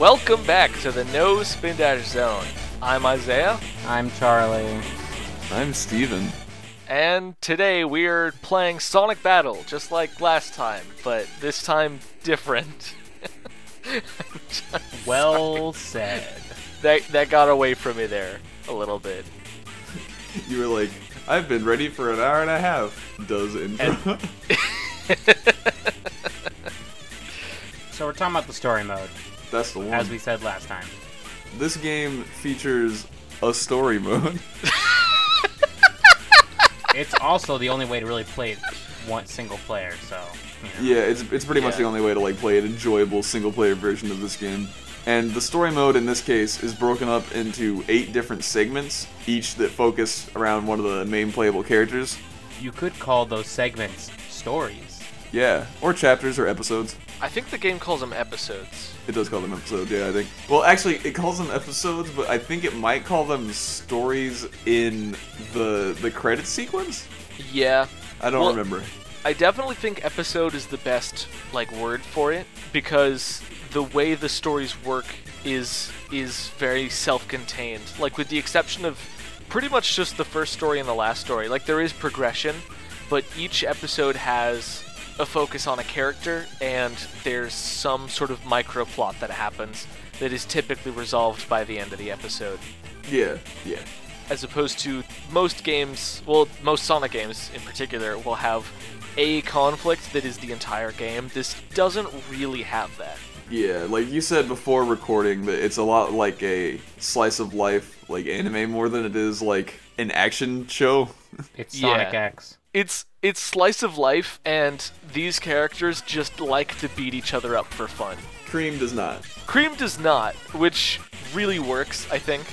Welcome back to the No Spin Dash Zone. I'm Isaiah, I'm Charlie. I'm Steven. and today we're playing Sonic Battle, just like last time, but this time different. Well said. that that got away from me there a little bit. You were like, I've been ready for an hour and a half. Does intro. So we're talking about the story mode, That's the one. as we said last time. This game features a story mode. It's also the only way to really play it one single player. So you know. yeah, it's it's pretty much the only way to like play an enjoyable single player version of this game. And the story mode in this case is broken up into eight different segments, each that focus around one of the main playable characters. you could call those segments stories. Yeah, or chapters or episodes. I think the game calls them episodes. It does call them episodes, yeah, I think. Well, actually, it calls them episodes, but I think it might call them stories in the the credit sequence. Yeah, I don't Well- remember. I definitely think episode is the best like word for it because the way the stories work is is very self-contained. Like with the exception of pretty much just the first story and the last story. Like there is progression, but each episode has a focus on a character and there's some sort of micro plot that happens that is typically resolved by the end of the episode Yeah, yeah. as opposed to most games, well, most Sonic games in particular, will have a conflict that is the entire game. This doesn't really have that. Yeah, like you said before recording, that it's a lot like a slice of life, like anime, more than it is like an action show. It's Sonic Yeah. X. It's it's slice of life, and these characters just like to beat each other up for fun. Cream does not. Cream does not, which really works, I think.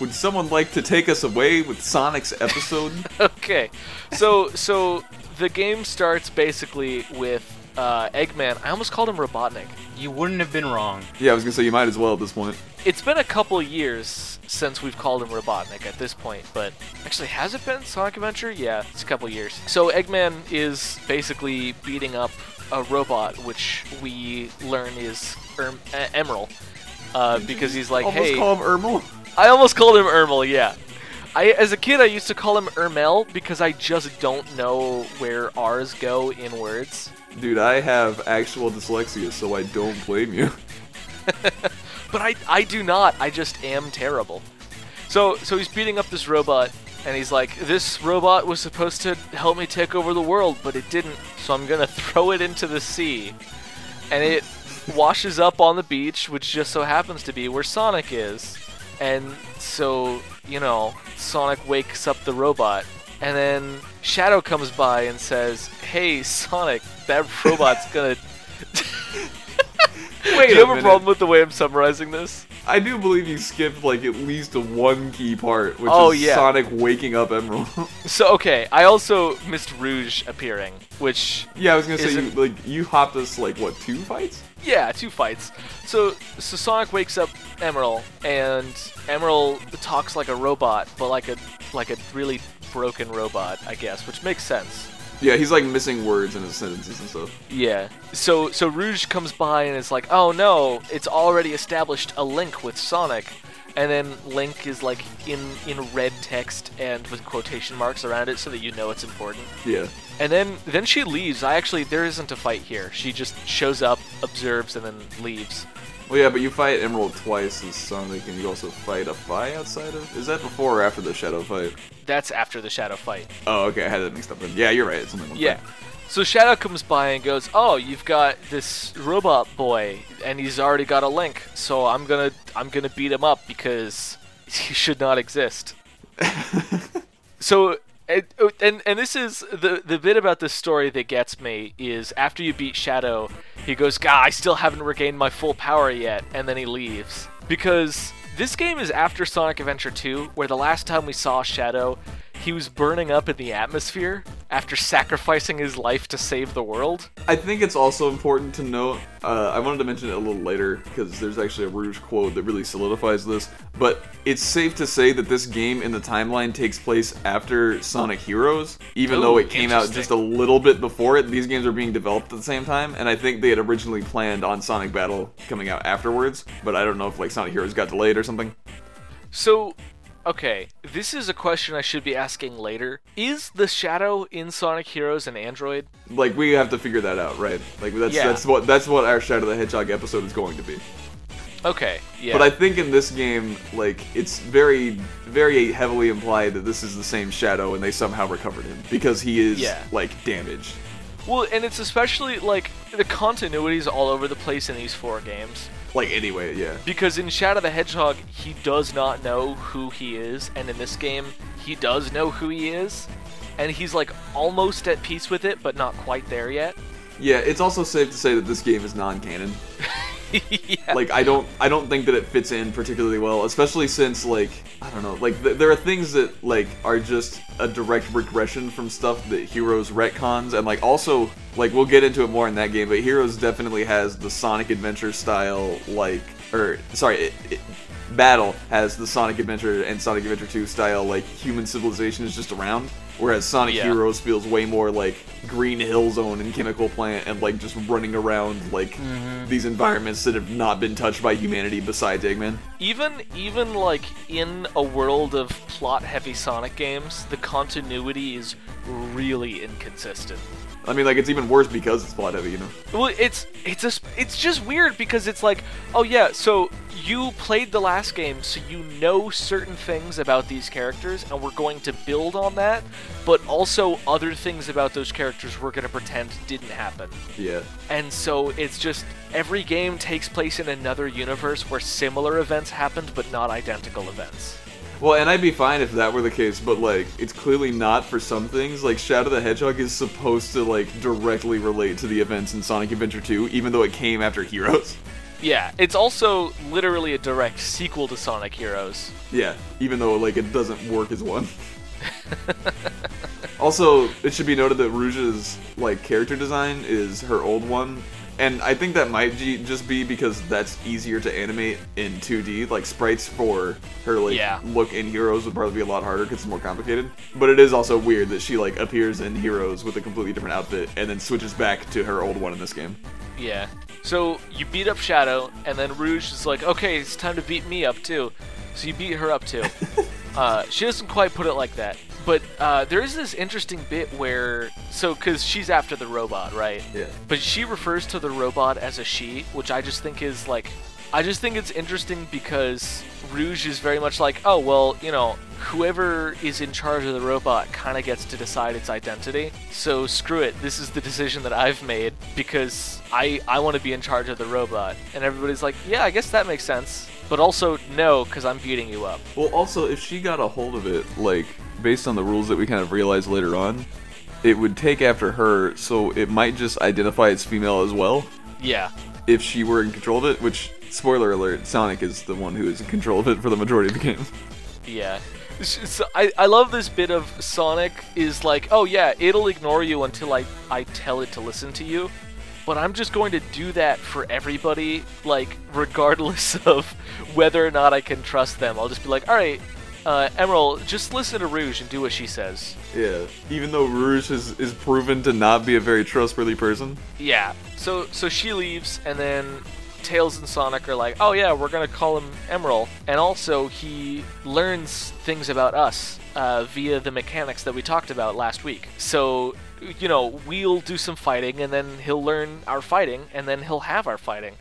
Would someone like to take us away with Sonic's episode? Okay, so so the game starts basically with uh, Eggman. I almost called him Robotnik. You wouldn't have been wrong. yeah, I was gonna say you might as well at this point. It's been a couple years since we've called him Robotnik at this point, but actually, has it been Sonic Adventure? Yeah, it's a couple years. So Eggman is basically beating up a robot, which we learn is erm- uh, Emerl, uh, because he's like, Almost hey, call him Ermel. I almost called him Ermel, yeah. I, as a kid, I used to call him Ermel because I just don't know where R's go in words. Dude, I have actual dyslexia, so I don't blame you. But I, I do not. I just am terrible. So so he's beating up this robot, and he's like, "This robot was supposed to help me take over the world, but it didn't. So I'm gonna throw it into the sea." And it washes up on the beach, which just so happens to be where Sonic is. And so you know, Sonic wakes up the robot, and then Shadow comes by and says, "Hey, Sonic, that robot's gonna." Wait Do you have a problem with the way I'm summarizing this? I do believe you skipped like at least one key part, which Oh, is yeah. Sonic waking up Emerl. So okay, I also missed Rouge appearing, which yeah, I was gonna say you like you hopped us like what two fights? yeah, two fights. So so Sonic wakes up Emerl, and Emerl talks like a robot, but like a like a really broken robot, I guess, which makes sense. Yeah, he's like missing words in his sentences and stuff. Yeah. So so Rouge comes by and is like, "Oh no, it's already established a link with Sonic." And then Link is like in in red text and with quotation marks around it so that you know it's important. Yeah. And then then she leaves. I actually there isn't a fight here. She just shows up, observes, and then leaves. Well, yeah, but you fight Emerl twice as Sonic, and you also fight a Phi outside of. Is that before or after the Shadow fight? That's after the Shadow fight. Oh, okay, I had that mixed up. Yeah, you're right. It's something like Yeah. that. So Shadow comes by and goes, "Oh, you've got this robot boy, and he's already got a link. So I'm gonna I'm gonna beat him up because he should not exist." so. And, oh, and and this is the the bit about this story that gets me is after you beat Shadow, he goes, "God, I still haven't regained my full power yet," and then he leaves. Because this game is after Sonic Adventure 2, where the last time we saw Shadow, he was burning up in the atmosphere after sacrificing his life to save the world. I think it's also important to note. Uh, I wanted to mention it a little later because there's actually a Rouge quote that really solidifies this. But it's safe to say that this game in the timeline takes place after Sonic Heroes, even Ooh, though it came out just a little bit before it. These games are being developed at the same time, and I think they had originally planned on Sonic Battle coming out afterwards. But I don't know if like Sonic Heroes got delayed or something. So, okay, this is a question I should be asking later. Is the shadow in Sonic Heroes an android? Like we have to figure that out, right? Like that's Yeah. that's what that's what our Shadow the Hedgehog episode is going to be. Okay, yeah. But I think in this game, like it's very, very heavily implied that this is the same Shadow, and they somehow recovered him because he is Yeah. like damaged. well, and it's especially like the continuity is all over the place in these four games. Like anyway, yeah, Because in Shadow the Hedgehog, he does not know who he is, and in this game, he does know who he is, and he's like almost at peace with it, but not quite there yet. yeah. It's also safe to say that this game is non-canon. yeah. Like I don't, I don't think that it fits in particularly well, especially since like I don't know, like th- there are things that like are just a direct regression from stuff that Heroes retcons, and like also like we'll get into it more in that game, but Heroes definitely has the Sonic Adventure style, like or sorry, it, it, Battle has the Sonic Adventure and Sonic Adventure 2 style, like human civilization is just around. Whereas Sonic Yeah. Heroes feels way more like Green Hill Zone and Chemical Plant and like just running around like mm-hmm. these environments that have not been touched by humanity besides Eggman. even even like in a world of plot heavy Sonic games, the continuity is really inconsistent. I mean, like it's even worse because it's plot heavy, you know. Well, it's it's just it's just weird because it's like, oh yeah, so you played the last game, so you know certain things about these characters, and we're going to build on that, but also other things about those characters we're going to pretend didn't happen. Yeah. And so it's just every game takes place in another universe where similar events happened, but not identical events. Well, and I'd be fine if that were the case, but like it's clearly not for some things. Like Shadow the Hedgehog is supposed to like directly relate to the events in Sonic Adventure 2, even though it came after Heroes. Yeah, it's also literally a direct sequel to Sonic Heroes. Yeah, even though like it doesn't work as one. also, it should be noted that Rouge's like character design is her old one, and I think that might ge- just be because that's easier to animate in 2D. Like sprites for her like Yeah. look in Heroes would probably be a lot harder because it's more complicated. But it is also weird that she like appears in Heroes with a completely different outfit and then switches back to her old one in this game. Yeah. So you beat up Shadow, and then Rouge is like, okay, it's time to beat me up too. So you beat her up too. uh, she doesn't quite put it like that. But uh, there is this interesting bit where, so, because she's after the robot, right? Yeah. But she refers to the robot as a she, which I just think is like, I just think it's interesting because Rouge is very much like, oh, well, you know, whoever is in charge of the robot kind of gets to decide its identity. So screw it. This is the decision that I've made because I I want to be in charge of the robot. And everybody's like, yeah, I guess that makes sense. But also no, because I'm beating you up. Well, also, if she got a hold of it, like, based on the rules that we kind of realized later on, it would take after her, so it might just identify as female as well Yeah. if she were in control of it, which, spoiler alert, Sonic is the one who is in control of it for the majority of the game. Yeah. So I, I love this bit of Sonic is like, oh yeah, it'll ignore you until I, I tell it to listen to you. But I'm just going to do that for everybody, like, regardless of whether or not I can trust them. I'll just be like, alright, uh, Emerl, just listen to Rouge and do what she says. Yeah. Even though Rouge is, is proven to not be a very trustworthy person. Yeah. So so she leaves, and then Tails and Sonic are like, "Oh yeah, we're gonna call him Emerl." And also, he learns things about us uh, via the mechanics that we talked about last week. So you know, we'll do some fighting, and then he'll learn our fighting, and then he'll have our fighting.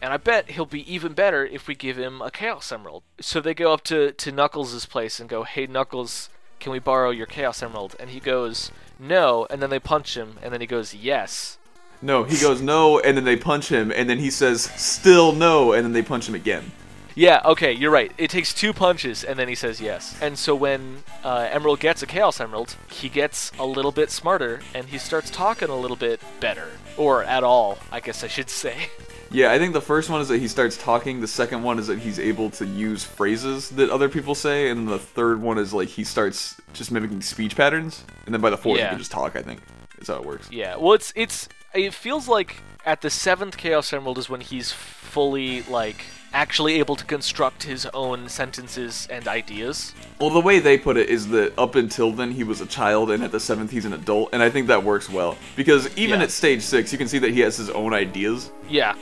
And I bet he'll be even better if we give him a Chaos Emerald. So they go up to, to Knuckles' place and go, Hey, Knuckles, can we borrow your Chaos Emerald? And he goes, No. And then they punch him, and then he goes, Yes. No, he goes no, and then they punch him, and then he says still no, and then they punch him again. Yeah, okay, you're right. It takes two punches, and then he says yes. And so when uh, Emerl gets a Chaos Emerald, he gets a little bit smarter, and he starts talking a little bit better. Or at all, I guess I should say. Yeah, I think the first one is that he starts talking. The second one is that he's able to use phrases that other people say, and the third one is like he starts just mimicking speech patterns. And then by the fourth, Yeah. he can just talk. I think is how it works. Yeah, well, it's it's it feels like at the seventh Chaos Emerald is when he's fully like actually able to construct his own sentences and ideas. Well, the way they put it is that up until then he was a child, and at the seventh he's an adult, and I think that works well because even Yeah. at stage six, you can see that he has his own ideas. Yeah,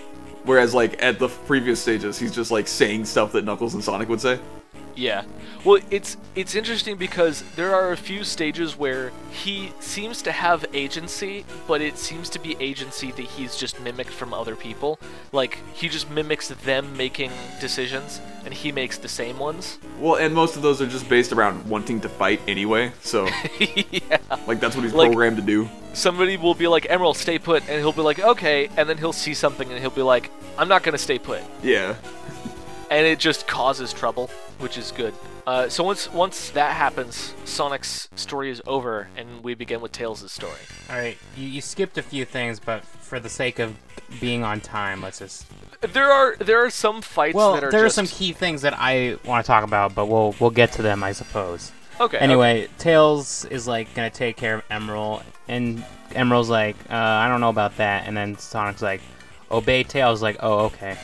Whereas, like at the previous stages, he's just like saying stuff that Knuckles and Sonic would say. Yeah. Well, it's it's interesting because there are a few stages where he seems to have agency, but it seems to be agency that he's just mimicked from other people. Like he just mimics them making decisions, and he makes the same ones. Well, and most of those are just based around wanting to fight anyway. So, yeah. like that's what he's Like- programmed to do. somebody will be like, Emerl, stay put, and he'll be like, okay, and then he'll see something and he'll be like, I'm not gonna stay put, Yeah. And it just causes trouble, which is good. Uh, so once once that happens, Sonic's story is over, and we begin with Tails' story. All right, you, you skipped a few things, but for the sake of being on time, let's just. There are there are some fights Well, that are there just... are some key things that I want to talk about, but we'll we'll get to them, I suppose. okay. Anyway, Tails is like gonna take care of Emerl, and Emerl's like, uh, I don't know about that, and then Sonic's like, obey Tails, like, oh okay,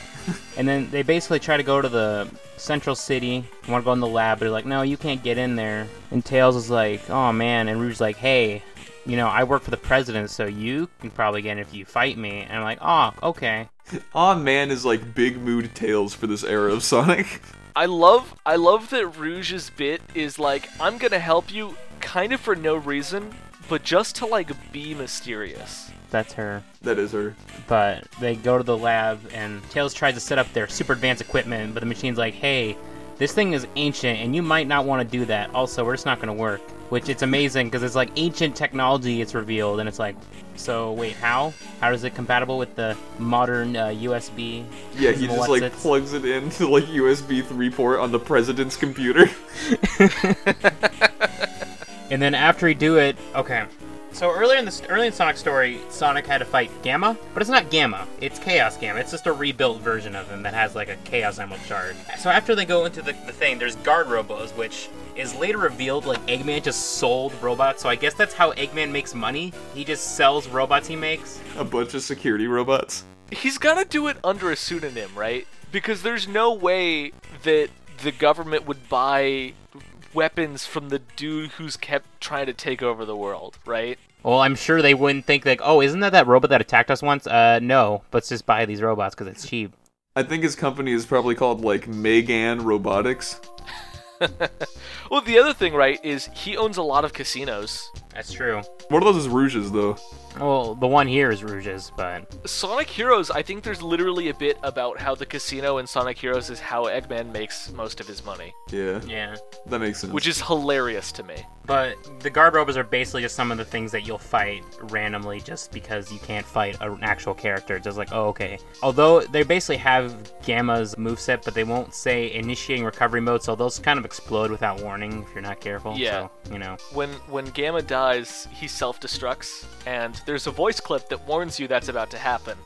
and then they basically try to go to the central city, want to go in the lab, but they're like, no, you can't get in there, and Tails is like, oh man, and Rouge's like, hey, you know, I work for the president, so you can probably get in if you fight me, and I'm like, oh, okay. Aw man is like big mood Tails for this era of Sonic. I love I love that Rouge's bit is like, I'm gonna help you, kind of for no reason, but just to like be mysterious. That's her. that is her. but they go to the lab and Tails tries to set up their super advanced equipment, but the machine's like, "Hey, this thing is ancient, and you might not want to do that. Also, we're just not going to work." Which it's amazing because it's like ancient technology. It's revealed, and it's like, so wait, how? How is it compatible with the modern uh, USB? Yeah, he just like plugs it into like USB 3 port on the president's computer. And then after he do it, okay. So earlier in the early in Sonic story, Sonic had to fight Gamma, but it's not Gamma. It's Chaos Gamma. It's just a rebuilt version of him that has like a Chaos Emerald shard. So after they go into the, the thing, there's Guard Robos, which is later revealed like Eggman just sold robots. So I guess that's how Eggman makes money. He just sells robots he makes. a bunch of security robots. He's gotta do it under a pseudonym, right? Because there's no way that the government would buy weapons from the dude who's kept trying to take over the world, right? Well, I'm sure they wouldn't think like, oh, isn't that that robot that attacked us once? Uh, no. Let's just buy these robots because it's cheap. I think his company is probably called like Megan Robotics. Well, the other thing, right, is he owns a lot of casinos. That's true. One of those is Rouges though. Well, the one here is Rouge's, but Sonic Heroes, I think there's literally a bit about how the casino in Sonic Heroes is how Eggman makes most of his money, Yeah, yeah. that makes sense. which is hilarious to me. But the guard robots are basically just some of the things that you'll fight randomly just because you can't fight an actual character. It's just like, oh, okay. Although they basically have Gamma's moveset, but they won't say initiating recovery mode, so those kind of explode without warning if you're not careful. Yeah. So, you know. When when Gamma dies, he self-destructs, and there's a voice clip that warns you that's about to happen.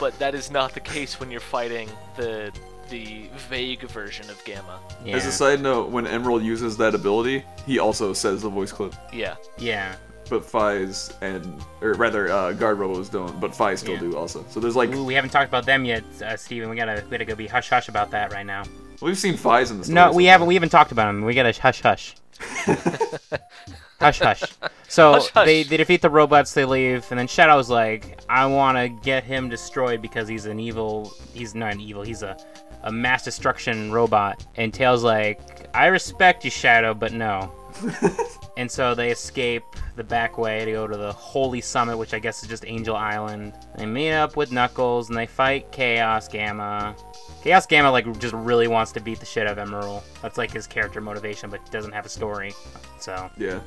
But that is not the case when you're fighting the the vague version of Gamma. Yeah. As a side note, when Emerl uses that ability, he also says the voice clip. Yeah. yeah. But Fies and, or rather, uh, Guard Robos don't, but Fies still Yeah. do also. So there's like, Ooh, we haven't talked about them yet, uh, Steven. We gotta, we gotta go be hush hush about that right now. we've seen Fies in the. No, we haven't. We haven't talked about them. We gotta hush hush. hush hush. So Hush, hush. they they defeat the robots. They leave, and then Shadow's like, "I want to get him destroyed because he's an evil. He's not an evil. He's a a mass destruction robot." And Tails like, "I respect you, Shadow, but no." and so they escape the back way to go to the Holy Summit, which I guess is just Angel Island. They meet up with Knuckles and they fight Chaos Gamma. Chaos Gamma like just really wants to beat the shit out of Emerl. That's like his character motivation, but doesn't have a story. So Yeah.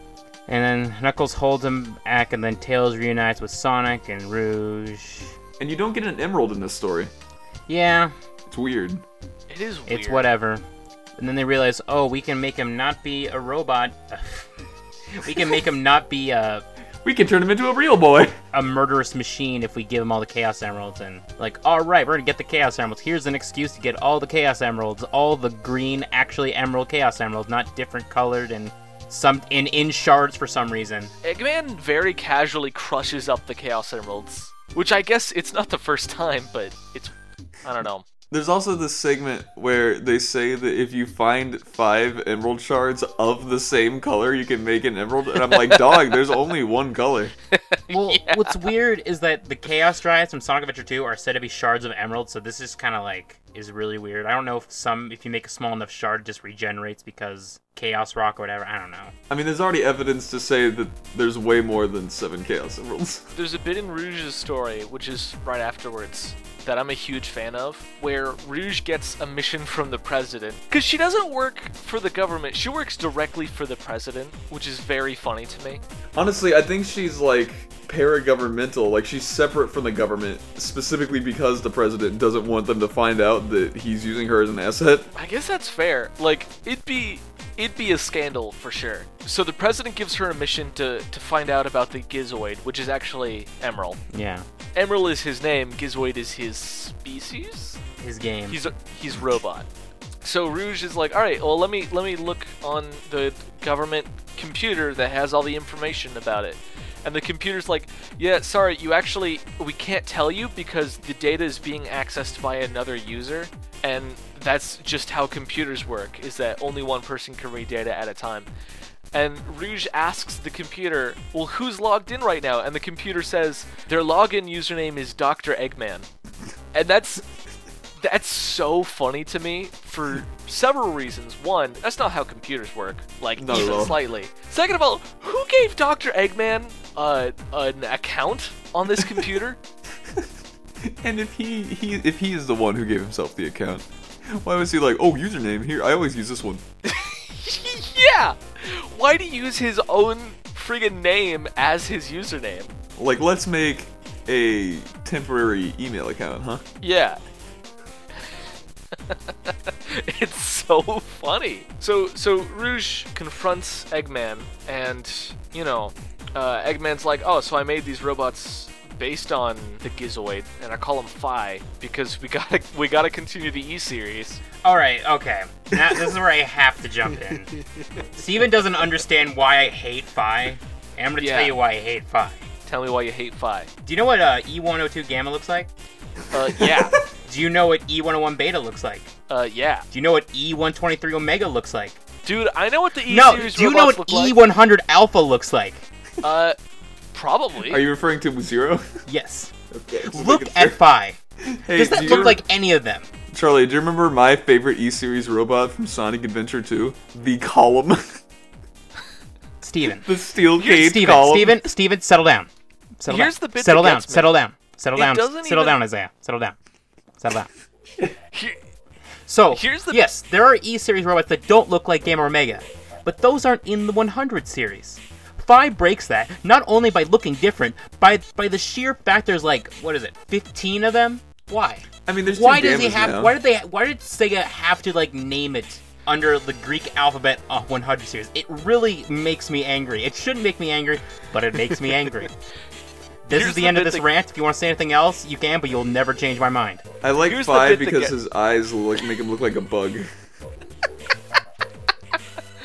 And then Knuckles holds him back, and then Tails reunites with Sonic and Rouge. And you don't get an Emerald in this story. Yeah, It's weird. It is weird. it's whatever. And then they realize, oh, we can make him not be a robot. we can make him not be a. We can turn him into a real boy. a murderous machine if we give him all the Chaos Emeralds and like, all right, we're gonna get the Chaos Emeralds. Here's an excuse to get all the Chaos Emeralds, all the green, actually Emerald Chaos Emeralds, not different colored and some in in shards for some reason. Eggman very casually crushes up the Chaos Emeralds, which I guess it's not the first time, but it's I don't know. There's also this segment where they say that if you find five emerald shards of the same color, you can make an emerald. And I'm like, dog, there's only one color. Well, what's weird is that the Chaos Drives from Sonic Adventure 2 are said to be shards of emerald, so this is kind of like is really weird. I don't know if some if you make a small enough shard it just regenerates because Chaos Rock or whatever. I don't know. I mean, there's already evidence to say that there's way more than seven chaos emeralds. There's a bit in Rouge's story, which is right afterwards, that I'm a huge fan of, where Rouge gets a mission from the president. Because she doesn't work for the government, she works directly for the president, which is very funny to me. Honestly, I think she's like paragovernmental, like she's separate from the government, specifically because the president doesn't want them to find out that he's using her as an asset. I guess that's fair. Like, it'd be it'd be a scandal for sure. So the president gives her a mission to, to find out about the Gizoid, which is actually Emerl. Yeah, Emerl is his name, Gizoid is his species? his game. He's a, he's robot. So Rouge is like, all right, well let me let me look on the government computer that has all the information about it. And the computer's like, yeah, sorry, you actually we can't tell you because the data is being accessed by another user, and that's just how computers work. Is that only one person can read data at a time. And Rouge asks the computer, well, who's logged in right now? And the computer says their login username is Dr. Eggman. And that's that's so funny to me for several reasons. One, that's not how computers work, like Not even slightly. Second of all, who gave Dr. Eggman uh, an account on this computer? And if he, he if he is the one who gave himself the account, why was he like, oh, username here? I always use this one. yeah! Why do you use his own friggin' name as his username? Like, let's make a temporary email account, huh? Yeah. it's so funny. So so Rouge confronts Eggman, and you know, uh, Eggman's like, "Oh, so I made these robots based on the Gizoid, and I call them Phi because we gotta we gotta continue the E series." All right, okay. Now this is where I have to jump in. Steven doesn't understand why I hate Phi, and I'm gonna Yeah. tell you why I hate Phi. Tell me why you hate Phi. Do you know what uh, E102 Gamma looks like? Uh, yeah, Do you know what E101 Beta looks like? uh, yeah, Do you know what E123 Omega looks like? dude. I know what the E Series robot looks like. no, series do you know what. E100 Alpha looks like? Uh, probably. Are you referring to Zero? Yes. okay. Look at sure. Phi. Hey, Does that do you look re- like any of them? Charlie? Do you remember my favorite E series robot from Sonic Adventure 2? The Column, Steven. the steel Here's cage Steven, column. Steven, Steven, settle down. Settle Here's down. the bit settle that down. gets me. Settle down. Settle It down. Settle even- down, Isaiah. Settle down. Settle down. So, Here's the- yes, there are E series robots that don't look like Gamma Omega, but those aren't in the 100 series. Phi breaks that not only by looking different, by by the sheer fact there's like what is it, 15 of them? Why? I mean, there's Why two does he have? now. Why did they? Why did Sega have to like name it under the Greek alphabet uh, 100 series? It really makes me angry. It shouldn't make me angry, but it makes me angry. This Here's is the, the end of this that- rant. If you want to say anything else, you can, but you'll never change my mind. I like Here's Five because get- his eyes look make him look like a bug.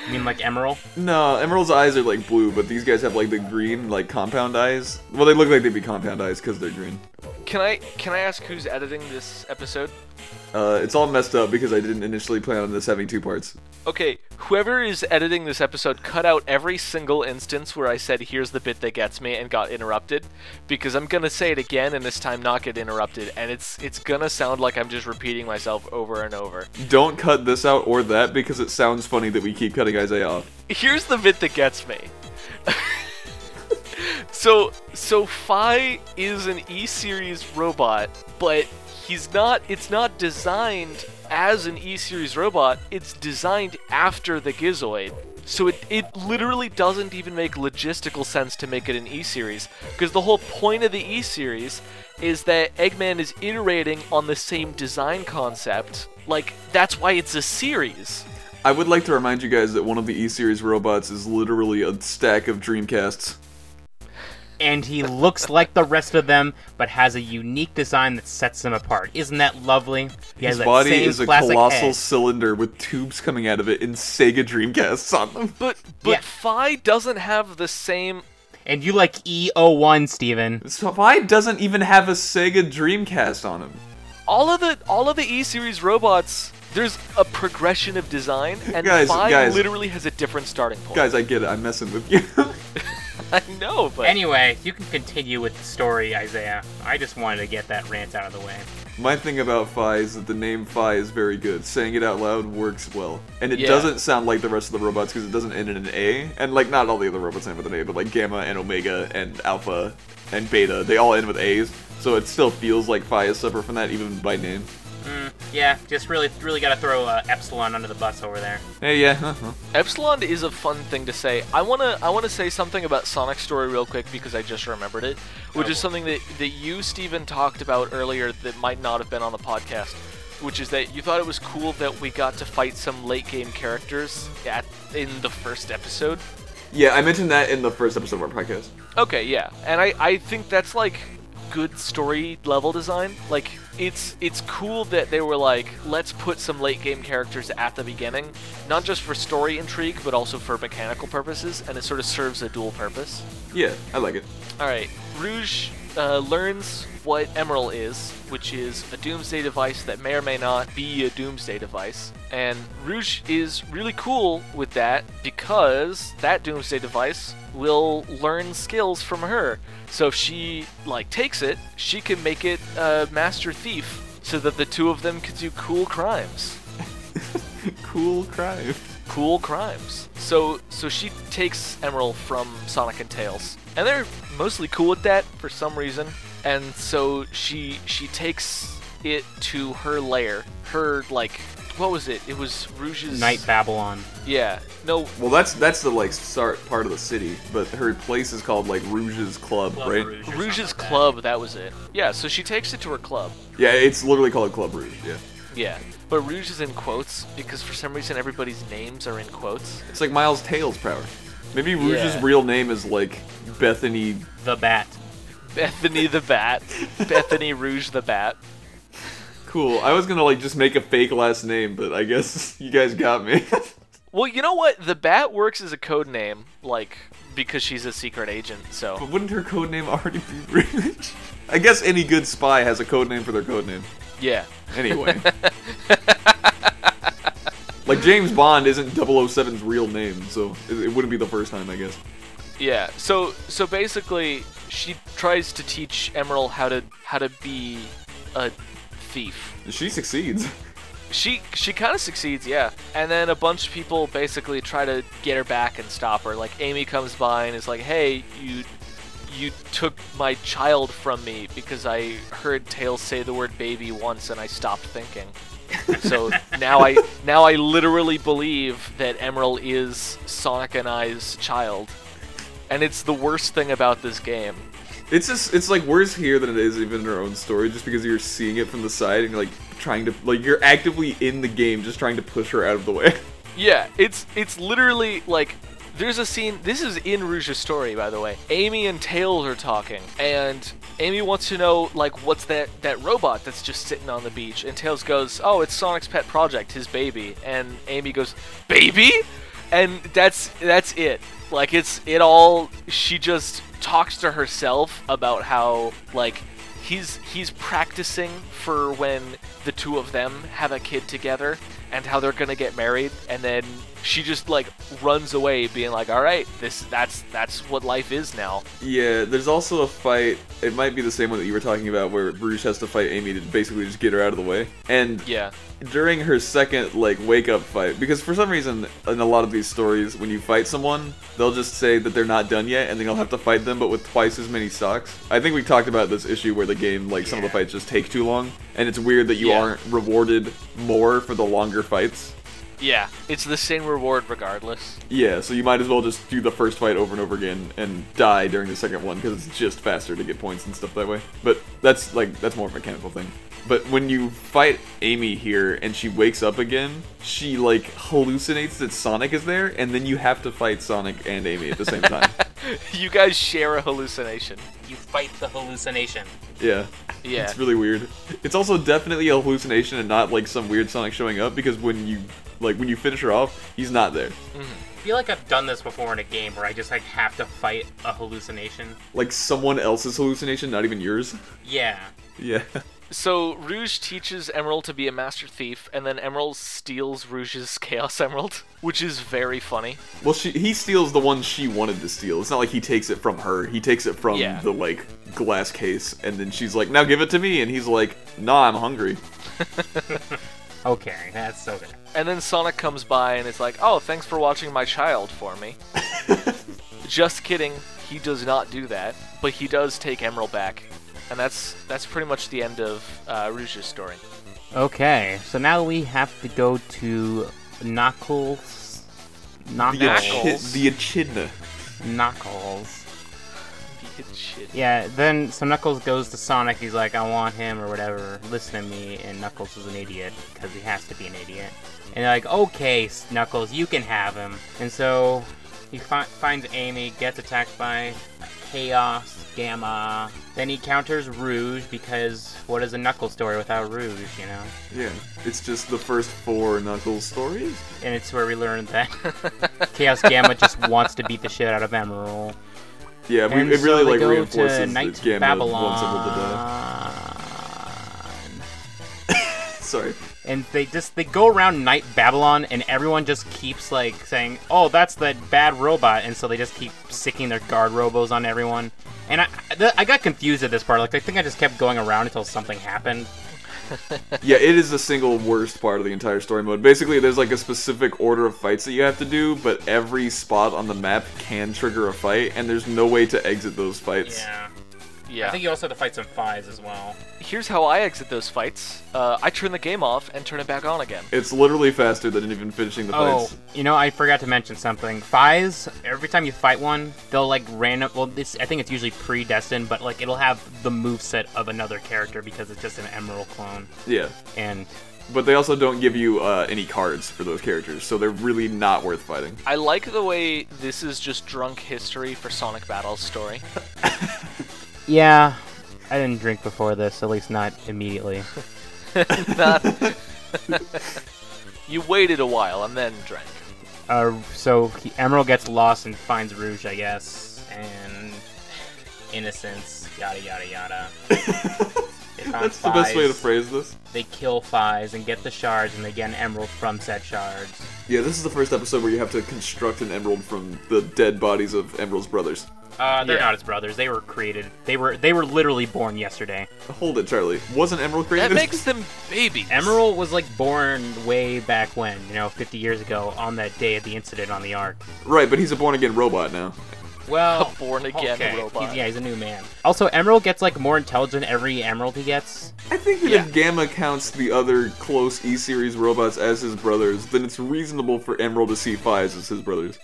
You mean like Emerl? No, Emerl's eyes are like blue, but these guys have like the green, like compound eyes. Well, they look like they'd be compound eyes because they're green. Can I can I ask who's editing this episode? Uh, it's all messed up because I didn't initially plan on this having two parts. Okay, whoever is editing this episode, cut out every single instance where I said, here's the bit that gets me and got interrupted, because I'm gonna say it again and this time not get interrupted, and it's it's gonna sound like I'm just repeating myself over and over. Don't cut this out or that because it sounds funny that we keep cutting Isaiah off. Here's the bit that gets me. so so Phi is an E series robot, but he's not it's not designed as an E series robot, it's designed after the Gizoid. So it, it literally doesn't even make logistical sense to make it an E series. Because the whole point of the E series is that Eggman is iterating on the same design concept. Like, that's why it's a series. I would like to remind you guys that one of the E series robots is literally a stack of Dreamcasts. And he looks like the rest of them, but has a unique design that sets him apart. Isn't that lovely? He His that body is a colossal head. cylinder with tubes coming out of it and Sega Dreamcasts on them. But but Yeah. Phi doesn't have the same. And you like E01, Steven. So why doesn't even have a Sega Dreamcast on him? All of the all of the E series robots. There's a progression of design, and Guys, Phi guys. literally has a different starting point. Guys, I get it. I'm messing with you. I know, but Anyway, you can continue with the story, Isaiah. I just wanted to get that rant out of the way. My thing about Phi is that the name Phi is very good. Saying it out loud works well. And it Yeah. doesn't sound like the rest of the robots because it doesn't end in an A. And like not all the other robots end with an A, but like Gamma and Omega and Alpha and Beta, they all end with A's. So it still feels like Phi is separate from that even by name. Yeah, just really, really got to throw uh, Epsilon under the bus over there. Hey, yeah. uh-huh. Epsilon is a fun thing to say. I wanna I wanna say something about Sonic Story real quick because I just remembered it, which is something that, that you, Steven, talked about earlier that might not have been on the podcast. Which is that you thought it was cool that we got to fight some late game characters at in the first episode. Yeah, I mentioned that in the first episode of our podcast. Okay, yeah, and I, I think that's like good story level design. Like it's it's cool that they were like, let's put some late game characters at the beginning, not just for story intrigue, but also for mechanical purposes, and it sort of serves a dual purpose. Yeah, I like it. All right, Rouge uh, learns what Emerl is, which is a doomsday device that may or may not be a doomsday device. And Rouge is really cool with that because that doomsday device will learn skills from her. So if she like takes it, she can make it a master thief so that the two of them can do cool crimes cool crime. cool crimes. So so she takes Emerl from Sonic and Tails, and they're mostly cool with that for some reason. And so she she takes it to her lair, her like what was it? It was Rouge's Night Babylon. Yeah, no, Well, that's that's the like start part of the city, but her place is called like Rouge's Club, Club right? Rouge Rouge's like that. club. That was it. Yeah, so she takes it to her club. Yeah, it's literally called Club Rouge. Yeah, Yeah, but Rouge is in quotes because for some reason everybody's names are in quotes. it's like Miles Tails' Prower. Maybe Rouge's Yeah. real name is like Bethany. The Bat. Bethany the Bat, Bethany Rouge the Bat. Cool. I was gonna like just make a fake last name, but I guess you guys got me. Well, you know what? The Bat works as a code name, like because she's a secret agent. So but wouldn't her code name already be Rouge? I guess any good spy has a code name for their code name. yeah, Anyway. like James Bond isn't 007's real name, so it, it wouldn't be the first time, I guess. yeah. So so basically, she tries to teach Emerl how to how to be a thief. She succeeds. She she kind of succeeds, yeah. And then a bunch of people basically try to get her back and stop her. Like Amy comes by and is like, "Hey, you you took my child from me because I heard Tails say the word baby once and I stopped thinking." So now I now I literally believe that Emerl is Sonic and I's child. And it's the worst thing about this game. It's just it's like worse here than it is even in her own story, just because you're seeing it from the side and like trying to like you're actively in the game just trying to push her out of the way. Yeah, it's it's literally like there's a scene. This is in Rouge's story, by the way. Amy and Tails are talking, and Amy wants to know like what's that that robot that's just sitting on the beach, and Tails goes, "Oh, it's Sonic's pet project, his baby," and Amy goes, "Baby," and that's that's it. Like it's it all. She just talks to herself about how like he's he's practicing for when the two of them have a kid together and how they're gonna get married and then she just like runs away being like all right this that's that's what life is now Yeah, there's also a fight. It might be the same one that you were talking about, where Rouge has to fight Amy to basically just get her out of the way. And yeah during her second like wake up fight, because for some reason in a lot of these stories, when you fight someone, they'll just say that they're not done yet, and then you'll have to fight them, but with twice as many stocks. I think we talked about this issue where the game, like some of the fights, just take too long, and it's weird that you Yeah. aren't rewarded more for the longer fights. Yeah it's the same reward regardless Yeah, so you might as well just do the first fight over and over again and die during the second one because it's just faster to get points and stuff that way. But that's like that's more of a mechanical thing. But when you fight Amy here and she wakes up again, she like hallucinates that Sonic is there, and then you have to fight Sonic and Amy at the same time. you guys share a hallucination. You fight the hallucination. Yeah. Yeah. It's really weird. It's also definitely a hallucination and not like some weird Sonic showing up because when you like when you finish her off, he's not there. Mm-hmm. I feel like I've done this before in a game where I just like have to fight a hallucination. Like someone else's hallucination, not even yours. Yeah. Yeah. So Rouge teaches Emerl to be a master thief, and then Emerl steals Rouge's Chaos Emerald, which is very funny. Well, she he steals the one she wanted to steal. It's not like he takes it from her. He takes it from Yeah. the like glass case, and then she's like, "Now give it to me," and he's like, "Nah, I'm hungry." Okay, that's okay. And then Sonic comes by and is like, "Oh, thanks for watching my child for me." Just kidding. He does not do that, but he does take Emerl back, and that's that's pretty much the end of uh, Rouge's story. Okay, so now we have to go to Knuckles. The, Knuckles. the echidna. Knuckles. Shit. Yeah, then so Knuckles goes to Sonic. He's like, I want him or whatever. Listen to me. And Knuckles is an idiot because he has to be an idiot. And they're like, okay, Knuckles, you can have him. And so he fi- finds Amy, gets attacked by Chaos, Gamma. Then he counters Rouge because what is a Knuckles story without Rouge, you know? Yeah, it's just the first four Knuckles stories. And it's where we learned that Chaos Gamma just wants to beat the shit out of Emerl. Yeah, we, it really they like reinforces to that Night Gamma wants to die. Babylon. Sorry. And they just they go around Night Babylon, and everyone just keeps like saying, "Oh, that's that bad robot," and so they just keep sicking their guard robos on everyone. And I, th- I got confused at this part. Like I think I just kept going around until something happened. Yeah, it is the single worst part of the entire story mode. Basically, there's like a specific order of fights that you have to do, but every spot on the map can trigger a fight, and there's no way to exit those fights. Yeah. Yeah. I think you also have to fight some fies as well. Here's how I exit those fights. Uh, I turn the game off and turn it back on again. It's literally faster than even finishing the Oh, fights. you know, I forgot to mention something. Fies, every time you fight one, they'll like random. Well, this I think it's usually predestined, but like it'll have the move set of another character because it's just an Emerl clone. Yeah. And But they also don't give you uh, any cards for those characters, so they're really not worth fighting. I like the way this is just drunk history for Sonic Battle's story. yeah, I didn't drink before this, at least not immediately. Not- you waited a while and then drank. Uh, so he, Emerl gets lost and finds Rouge, I guess, and innocence, yada yada yada. They found That's the best way to phrase this. They kill Fies and get the shards, and they get an emerald from said shards. Yeah, this is the first episode where you have to construct an emerald from the dead bodies of Emerl's brothers. Uh, they're Yeah. not his brothers. They were created. They were they were literally born yesterday. Hold it, Charlie. Wasn't Emerl created? That makes them babies. Emerl was like born way back when, you know, 50 years ago on that day of the incident on the Ark. right, but he's a born again robot now. Well, A born-again okay. robot. He's, yeah, he's a new man. Also, Emerl gets like more intelligent every Emerald he gets. I think that Yeah. if Gamma counts the other close E series robots as his brothers, then it's reasonable for Emerl to see Fies as his brothers.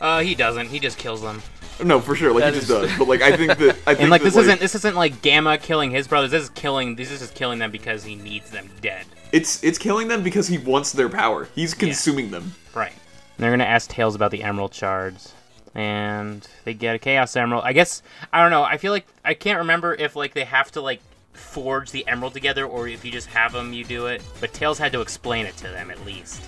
Uh, he doesn't. He just kills them. No, for sure, like That he just is- does. But like I think that I think And like that, this isn't this isn't like Gamma killing his brothers. This is killing. This is just killing them because he needs them dead. it's it's killing them because he wants their power. He's consuming them. Right. They're gonna ask Tails about the Emerald shards, and they get a Chaos Emerald. I guess I don't know. I feel like I can't remember if like they have to like forge the Emerald together, or if you just have them, you do it. But Tails had to explain it to them at least.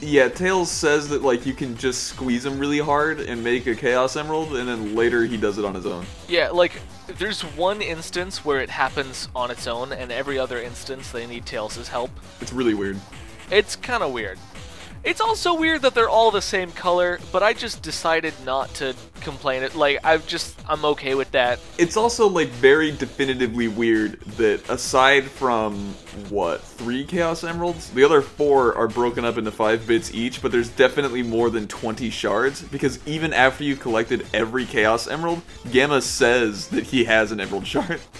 Yeah, Tails says that like you can just squeeze him really hard and make a Chaos Emerald, and then later he does it on his own. Yeah, like there's one instance where it happens on its own, and every other instance they need Tails' help. It's really weird. It's kind of weird. It's also weird that they're all the same color, but I just decided not to complain. It like I've just I'm okay with that. It's also like very definitively weird that aside from what three Chaos Emeralds, the other four are broken up into five bits each. But there's definitely more than 20 shards because even after you've collected every Chaos Emerald, Gamma says that he has an Emerald shard.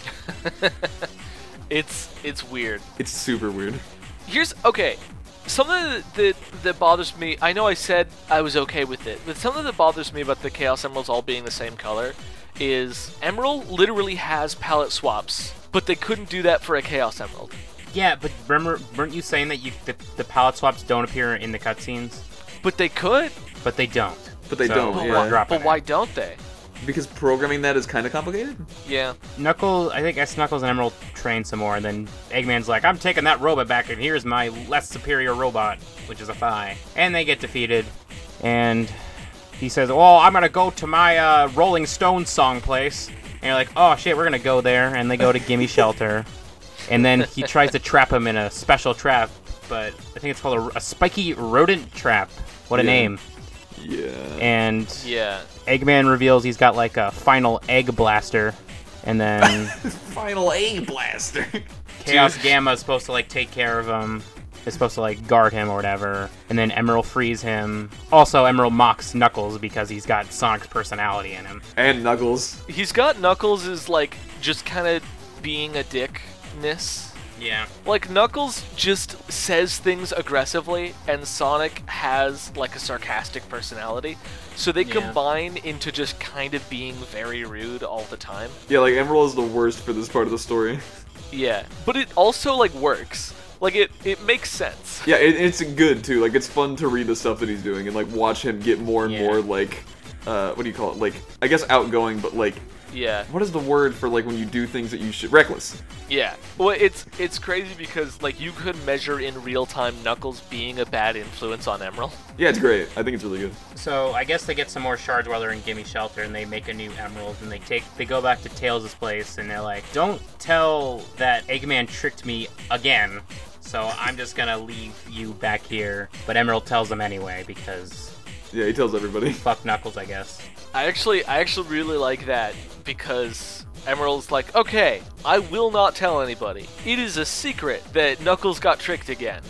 It's it's weird. It's super weird. Here's okay. Something that, that that bothers me. I know I said I was okay with it, but something that bothers me about the Chaos Emeralds all being the same color is Emerl literally has palette swaps, but they couldn't do that for a Chaos Emerald. Yeah, but remember, weren't you saying that you the, the palette swaps don't appear in the cutscenes? But they could. But they don't. But they So, don't, we're yeah. dropping But why don't they? Because programming that is kind of complicated. Yeah. Knuckles, I think S Knuckles and Emerl train some more, and then Eggman's like, I'm taking that robot back, and here's my less superior robot, which is a Phi. And they get defeated, and he says, Well, I'm gonna go to my uh, Rolling Stones song place. And you're like, Oh shit, we're gonna go there, and they go to Gimme Shelter. And then he tries to trap him in a special trap, but I think it's called a, a spiky rodent trap. What a Yeah. name. Yeah. And Yeah. Eggman reveals he's got like a final egg blaster, and then Final egg blaster. Chaos Gamma is supposed to like take care of him. Is supposed to like guard him or whatever, and then Emerl frees him. Also, Emerl mocks Knuckles because he's got Sonic's personality in him. and Knuckles. He's got Knuckles is like just kind of being a dickness. Yeah. Like Knuckles just says things aggressively, and Sonic has like a sarcastic personality. So they Yeah. combine into just kind of being very rude all the time. Yeah, like Emerl is the worst for this part of the story. Yeah, but it also like works. Like it, it makes sense. Yeah, it, it's good too. Like it's fun to read the stuff that he's doing and like watch him get more and Yeah. more like, uh, what do you call it? Like I guess outgoing, but like Yeah, what is the word for like when you do things that you should reckless? yeah. Well, it's it's crazy because like you could measure in real time Knuckles being a bad influence on Emerl. Yeah, it's great. I think it's really good. So I guess they get some more shards while they're in Gimme Shelter, and they make a new Emerald, and they take they go back to Tails' place, and they're like, "Don't tell that Eggman tricked me again." So I'm just gonna leave you back here. But Emerl tells them anyway because Yeah, he tells everybody. fuck Knuckles, I guess. I actually I actually really like that because Emerl's like, okay, I will not tell anybody. It is a secret that Knuckles got tricked again.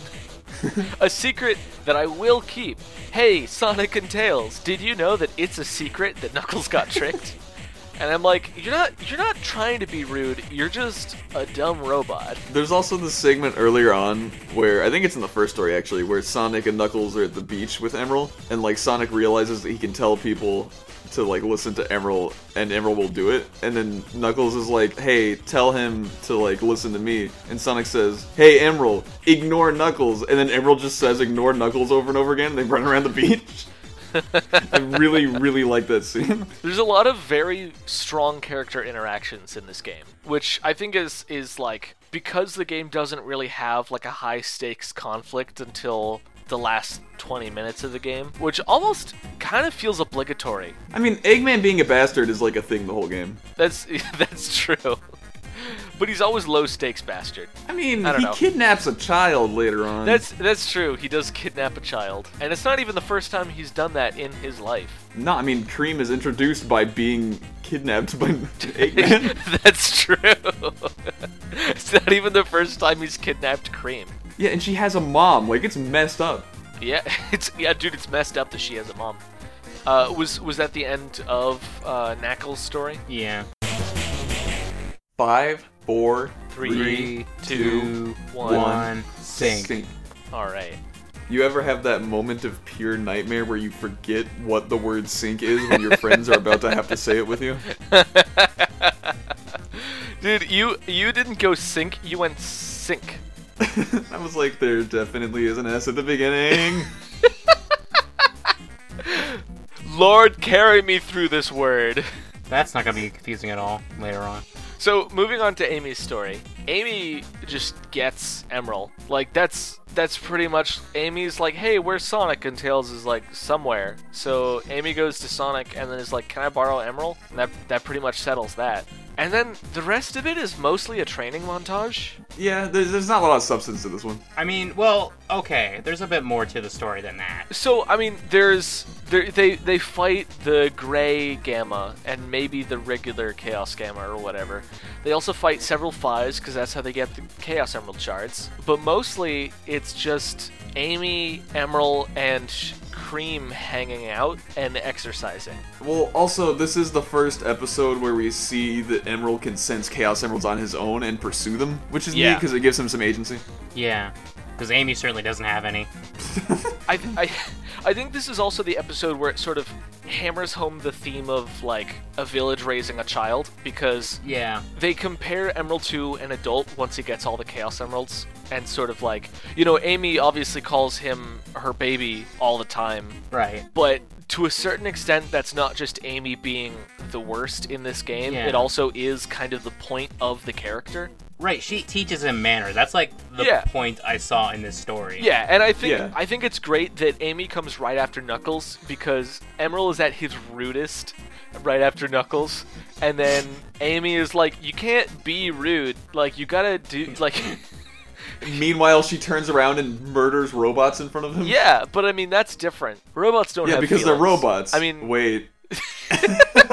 a secret that I will keep. Hey, Sonic and Tails, did you know that it's a secret that Knuckles got tricked? And I'm like, you're not you're not trying to be rude. You're just a dumb robot. There's also the segment earlier on where I think it's in the first story actually, where Sonic and Knuckles are at the beach with Emerl, and like Sonic realizes that he can tell people to like listen to Emerl, and Emerl will do it, and then Knuckles is like, "Hey, tell him to like listen to me," and Sonic says, "Hey, Emerl, ignore Knuckles," and then Emerl just says, "Ignore Knuckles" over and over again. And they run around the beach. I really, really like that scene. There's a lot of very strong character interactions in this game, which I think is is like because the game doesn't really have like a high stakes conflict until the last 20 minutes of the game, which almost kind of feels obligatory. I mean, Eggman being a bastard is like a thing the whole game. That's that's true. But he's always low stakes bastard. I mean, I he know. kidnaps a child later on. That's that's true. He does kidnap a child, and it's not even the first time he's done that in his life. No, I mean, Cream is introduced by being kidnapped by Eggman. that's true. it's not even the first time he's kidnapped Cream. Yeah, and she has a mom. Like, it's messed up. Yeah, it's yeah, dude. It's messed up that she has a mom. Uh, was was that the end of uh, Knuckles' story? Yeah. Five, four, Three, two, two, sink. One. Sync. sync. All right. You ever have that moment of pure nightmare where you forget what the word sink is when your friends are about to have to say it with you? Dude, you you didn't go sink. You went sink. I was like, there definitely is an S at the beginning. Lord, carry me through this word. That's not gonna be confusing at all later on. So moving on to Amy's story. Amy just gets Emerl. Like that's that's pretty much Amy's like, hey, where's Sonic? And Tails is like somewhere. So Amy goes to Sonic and then is like, can I borrow Emerl? And that that pretty much settles that. And then the rest of it is mostly a training montage. yeah, there's, there's not a lot of substance to this one. I mean, well, okay. There's a bit more to the story than that. So I mean, there's there, they they fight the gray gamma and maybe the regular chaos gamma or whatever. They also fight several fives because that's how they get the chaos emerald shards. But mostly it's just Amy, Emerl, and Sh- Cream hanging out and exercising. Well, also, this is the first episode where we see that Emerl can sense Chaos Emeralds on his own and pursue them, which is neat because it gives him some agency. Yeah. Because Amy certainly doesn't have any. I, I, I think this is also the episode where it sort of hammers home the theme of like a village raising a child because Yeah. they compare Emerl to an adult once he gets all the Chaos Emeralds, and sort of like, you know, Amy obviously calls him her baby all the time, Right. but to a certain extent, that's not just Amy being the worst in this game, Yeah. it also is kind of the point of the character. Right, she teaches him manners. That's like the Yeah. point I saw in this story. Yeah, and I think Yeah. I think it's great that Amy comes right after Knuckles because Emerl is at his rudest right after Knuckles, and then Amy is like, "You can't be rude. Like you gotta do like." Meanwhile, she turns around and murders robots in front of him. yeah, but I mean that's different. Robots don't Yeah, have because they're robots. I mean, wait.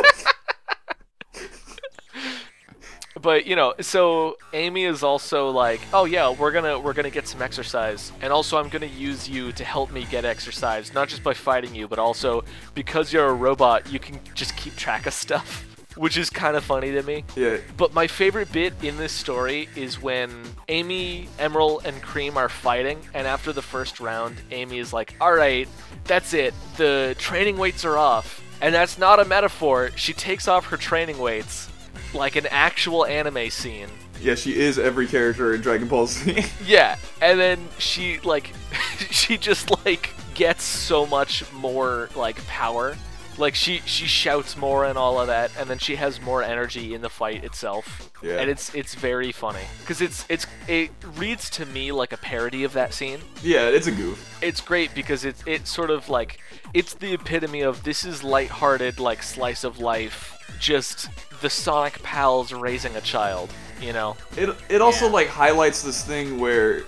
but you know, so Amy is also like, "Oh yeah, we're gonna we're gonna get some exercise, and also I'm gonna use you to help me get exercise, not just by fighting you, but also because you're a robot, you can just keep track of stuff." Which is kind of funny to me. Yeah. But my favorite bit in this story is when Amy, Emerl, and Cream are fighting, and after the first round, Amy is like, Alright, that's it. The training weights are off. And that's not a metaphor. She takes off her training weights like an actual anime scene. Yeah, she is every character in Dragon Ball Z. Yeah, and then she like she just like gets so much more like power. Like she she shouts more and all of that, and then she has more energy in the fight itself. Yeah. And it's it's very funny because it's it's it reads to me like a parody of that scene. yeah, it's a goof. It's great because it's it's sort of like it's the epitome of this is lighthearted like slice of life, just the Sonic pals raising a child. You know. It it also Yeah. like highlights this thing where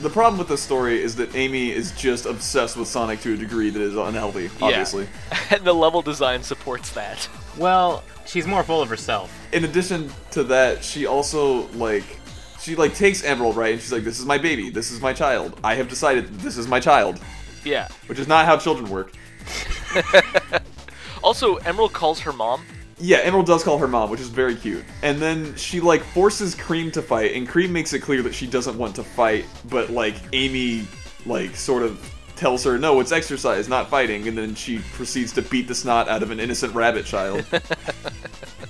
the problem with the story is that Amy is just obsessed with Sonic to a degree that is unhealthy. Obviously. Yeah. and the level design supports that. Well, she's more full of herself. In addition to that, she also like she like takes Emerl right, and she's like, "This is my baby. This is my child. I have decided this is my child," Yeah. which is not how children work. Also, Emerl calls her mom. Yeah, Emerl does call her mom, which is very cute. And then she like forces Cream to fight, and Cream makes it clear that she doesn't want to fight, but like Amy like sort of tells her, "No, it's exercise, not fighting." And then she proceeds to beat the snot out of an innocent rabbit child.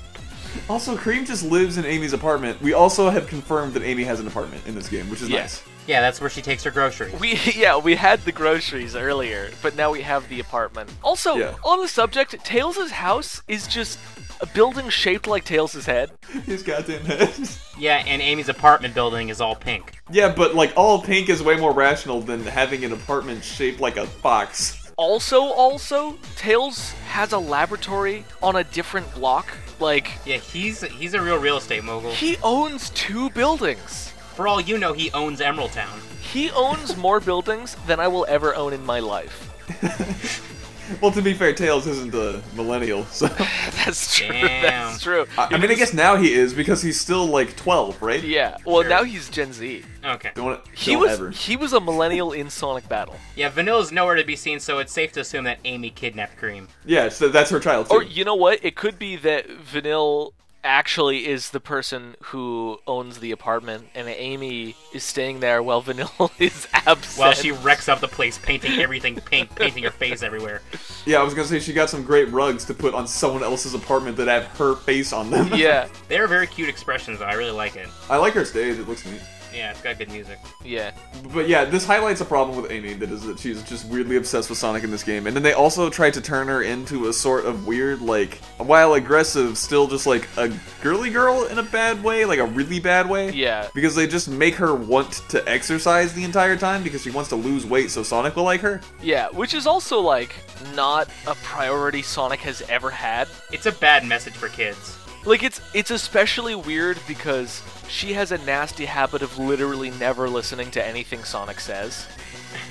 also, Cream just lives in Amy's apartment. We also have confirmed that Amy has an apartment in this game, which is Yeah. nice. Yeah, that's where she takes her groceries. We yeah, we had the groceries earlier, but now we have the apartment. Also, Yeah. on the subject, Tails' house is just a building shaped like Tails' head. His goddamn head. Yeah, and Amy's apartment building is all pink. yeah, but like all pink is way more rational than having an apartment shaped like a fox. Also, also, Tails has a laboratory on a different block. Like Yeah, he's he's a real real estate mogul. he owns two buildings. For all you know, he owns Emerald Town. He owns more buildings than I will ever own in my life. Well, to be fair, Tails isn't a millennial, so. That's true. Damn. That's true. I, I mean, I guess now he is because he's still like 12, right? Yeah. Well, Sure. now he's Gen Z. Okay. Don't, He don't was ever. he was a millennial in Sonic Battle. Yeah, Vanilla's nowhere to be seen, so it's safe to assume that Amy kidnapped Cream. Yeah, so that's her child too. Or you know what? It could be that Vanilla actually is the person who owns the apartment, and Amy is staying there while Vanilla is absent. While she wrecks up the place, painting everything pink, painting her face everywhere. yeah, I was gonna say she got some great rugs to put on someone else's apartment that have her face on them. yeah, They're very cute expressions, though. I really like it. I like her stage. It looks neat. Yeah, it's got good music. yeah, But yeah, this highlights a problem with Amy that is that she's just weirdly obsessed with Sonic in this game. And then they also tried to turn her into a sort of weird, like, while aggressive, still just like a girly girl in a bad way, like a really bad way. yeah, Because they just make her want to exercise the entire time because she wants to lose weight so Sonic will like her. yeah. Which is also like not a priority Sonic has ever had. It's a bad message for kids. Like it's it's especially weird because she has a nasty habit of literally never listening to anything Sonic says.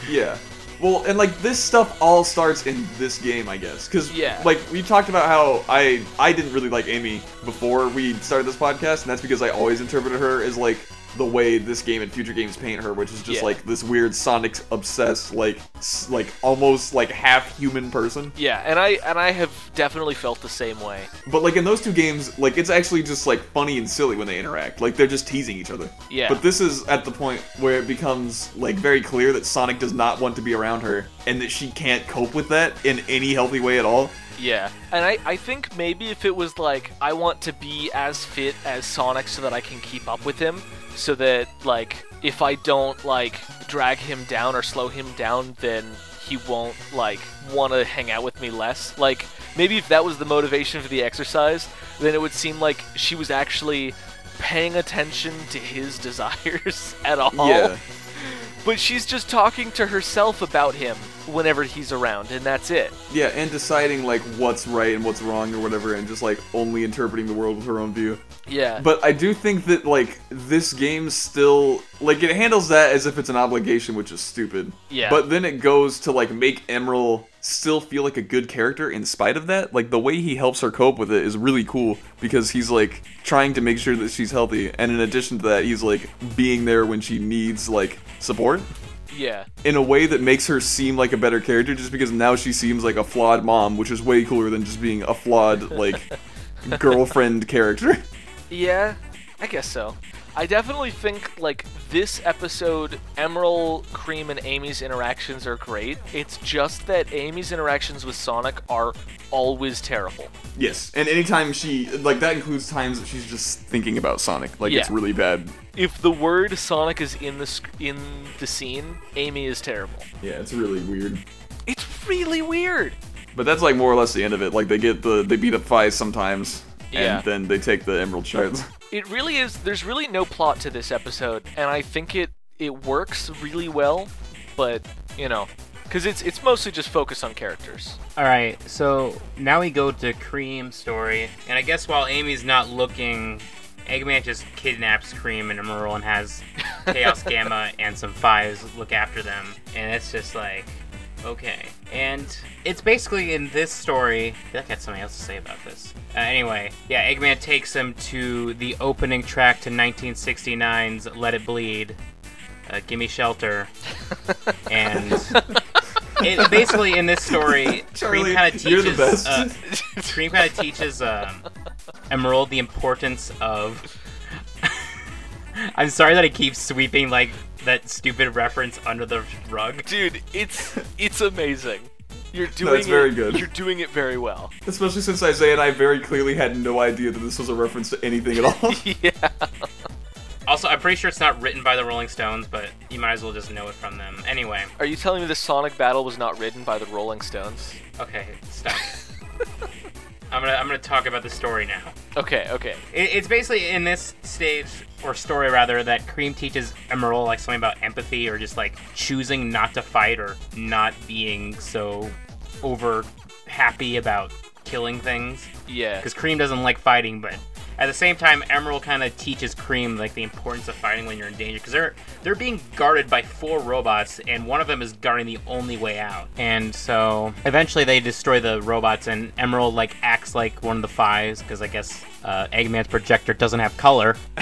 Yeah. Well, and like this stuff all starts in this game, I guess, because Yeah. like we talked about how I I didn't really like Amy before we started this podcast, and that's because I always interpreted her as like the way this game and future games paint her, which is just Yeah. like this weird Sonic obsessed, like like almost like half human person. Yeah, and I and I have definitely felt the same way. But like in those two games, like it's actually just like funny and silly when they interact. Like they're just teasing each other. Yeah. But this is at the point where it becomes like very clear that Sonic does not want to be around her and that she can't cope with that in any healthy way at all. Yeah, and I, I think maybe if it was like I want to be as fit as Sonic so that I can keep up with him, so that like if I don't like drag him down or slow him down, then he won't like want to hang out with me less. Like maybe if that was the motivation for the exercise, then it would seem like she was actually paying attention to his desires at all. Yeah. But she's just talking to herself about him whenever he's around, and that's it. Yeah, and deciding like what's right and what's wrong or whatever, and just like only interpreting the world with her own view. Yeah. But I do think that like this game still like it handles that as if it's an obligation, which is stupid. Yeah. But then it goes to like make Emerl still feel like a good character in spite of that. Like the way he helps her cope with it is really cool because he's like trying to make sure that she's healthy, and in addition to that, he's like being there when she needs like support yeah. in a way that makes her seem like a better character just because now she seems like a flawed mom, which is way cooler than just being a flawed like girlfriend character. Yeah, I guess so. I definitely think like this episode, Emerl, Cream, and Amy's interactions are great. It's just that Amy's interactions with Sonic are always terrible. Yes, and anytime she like that includes times that she's just thinking about Sonic, like it's really bad. If the word Sonic is in the sc- in the scene, Amy is terrible. Yeah, it's really weird. It's really weird. But that's like more or less the end of it. Like they get the they beat up Phis sometimes, Yeah. and then they take the Emerald Shards. It really is. There's really no plot to this episode, and I think it it works really well. But you know, because it's it's mostly just focused on characters. All right, so now we go to Cream's story, and I guess while Amy's not looking, Eggman just kidnaps Cream and Emerl and has Chaos Gamma and some Fives look after them, and it's just like, okay. And it's basically in this story. I feel like I had something else to say about this. Uh, anyway, yeah, Eggman takes him to the opening track to 1969's "Let It Bleed." Uh, Gimme shelter, and it basically in this story, Cream kind of teaches. Uh, Cream kind of teaches um, Emerl the importance of. I'm sorry that I keep sweeping like that stupid reference under the rug. Dude, it's it's amazing. You're doing No, it's very it, good. You're doing it very well. Especially since Isaiah and I very clearly had no idea that this was a reference to anything at all. yeah. Also, I'm pretty sure it's not written by the Rolling Stones, but you might as well just know it from them. Anyway, Are you telling me the Sonic battle was not written by the Rolling Stones? okay, stop. I'm gonna I'm gonna talk about the story now. Okay, okay. It, it's basically in this stage or story rather that Cream teaches Emerl like something about empathy or just like choosing not to fight or not being so over happy about killing things Yeah. because Cream doesn't like fighting, but at the same time, Emerl kind of teaches Cream like the importance of fighting when you're in danger because they're they're being guarded by four robots and one of them is guarding the only way out. And so eventually they destroy the robots and Emerl like acts like one of the fives because I guess uh, Eggman's projector doesn't have color.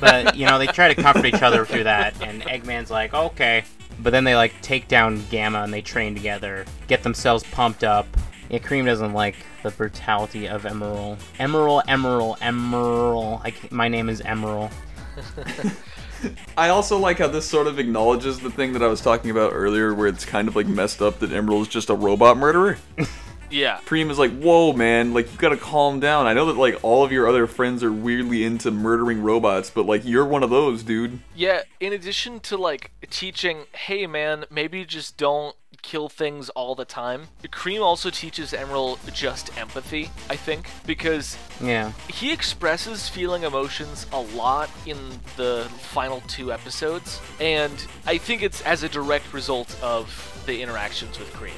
but you know they try to comfort each other through that, and Eggman's like okay. But then they like take down Gamma and they train together, get themselves pumped up. Yeah, Cream doesn't like the brutality of Emerl. Emerald, Emerald, Emerald. I my name is Emerald. I also like how this sort of acknowledges the thing that I was talking about earlier, where it's kind of like messed up that Emerl is just a robot murderer. Yeah. Cream is like, whoa, man, like you gotta calm down. I know that like all of your other friends are weirdly into murdering robots, but like you're one of those, dude. Yeah, in addition to like teaching, hey man, maybe just don't kill things all the time. Cream also teaches Emerl just empathy, I think, because Yeah. he expresses feeling emotions a lot in the final two episodes, and I think it's as a direct result of the interactions with Cream.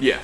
Yeah,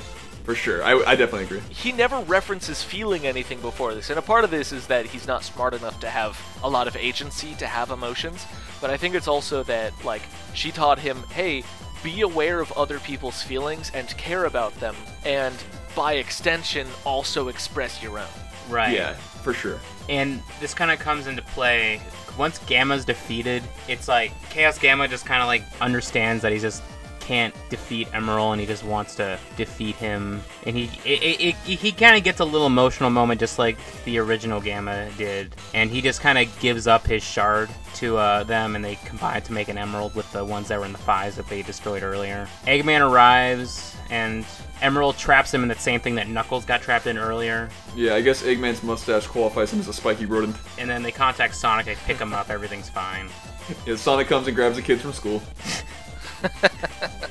for sure. I, I definitely agree. He never references feeling anything before this, and a part of this is that he's not smart enough to have a lot of agency to have emotions. But I think it's also that like she taught him, hey, be aware of other people's feelings and care about them, and by extension, also express your own. Right. Yeah, for sure. And this kind of comes into play once Gamma's defeated. It's like Chaos Gamma just kind of like understands that he's just can't defeat Emerl, and he just wants to defeat him. And he it, it, it, he kind of gets a little emotional moment, just like the original Gamma did. And he just kind of gives up his shard to uh, them, and they combine to make an Emerald with the ones that were in the fives that they destroyed earlier. Eggman arrives, and Emerl traps him in the same thing that Knuckles got trapped in earlier. Yeah, I guess Eggman's mustache qualifies him as a spiky rodent. And then they contact Sonic, they pick him up, everything's fine. Yeah, Sonic comes and grabs the kids from school.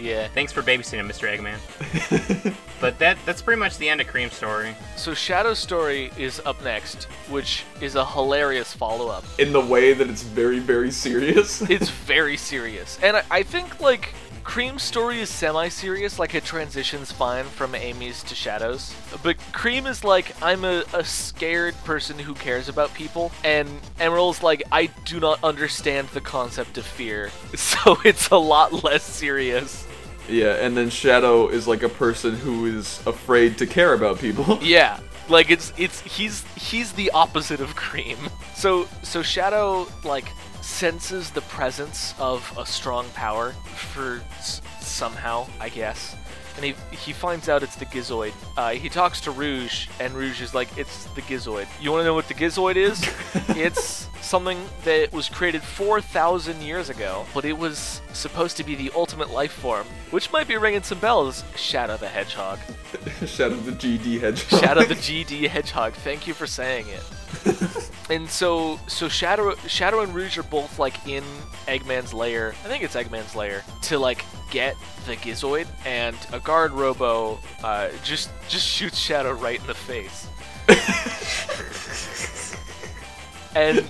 Yeah. Thanks for babysitting, Mr. Eggman. but that that's pretty much the end of Cream's story. So Shadow's story is up next, which is a hilarious follow-up. In the way that it's very, very serious. It's very serious, and I, I think like Cream's story is semi-serious, like it transitions fine from Amy's to Shadow's. But Cream is like, I'm a, a scared person who cares about people, and Emerl's like, I do not understand the concept of fear, so it's a lot less serious. yeah, and then Shadow is like a person who is afraid to care about people. Yeah. Like it's it's he's he's the opposite of Cream. So so Shadow like senses the presence of a strong power for s- somehow, I guess. And he he finds out it's the Gizoid. Uh, he talks to Rouge, and Rouge is like, "It's the Gizoid. You want to know what the Gizoid is? it's something that was created 4,000 years ago, but it was supposed to be the ultimate life form, which might be ringing some bells. Shadow the Hedgehog. Shadow the GD Hedgehog. Shadow the GD Hedgehog. Thank you for saying it. and so, so Shadow, Shadow and Rouge are both like in Eggman's lair. I think it's Eggman's lair to like get the Gizoid, and a guard Robo uh, just just shoots Shadow right in the face. and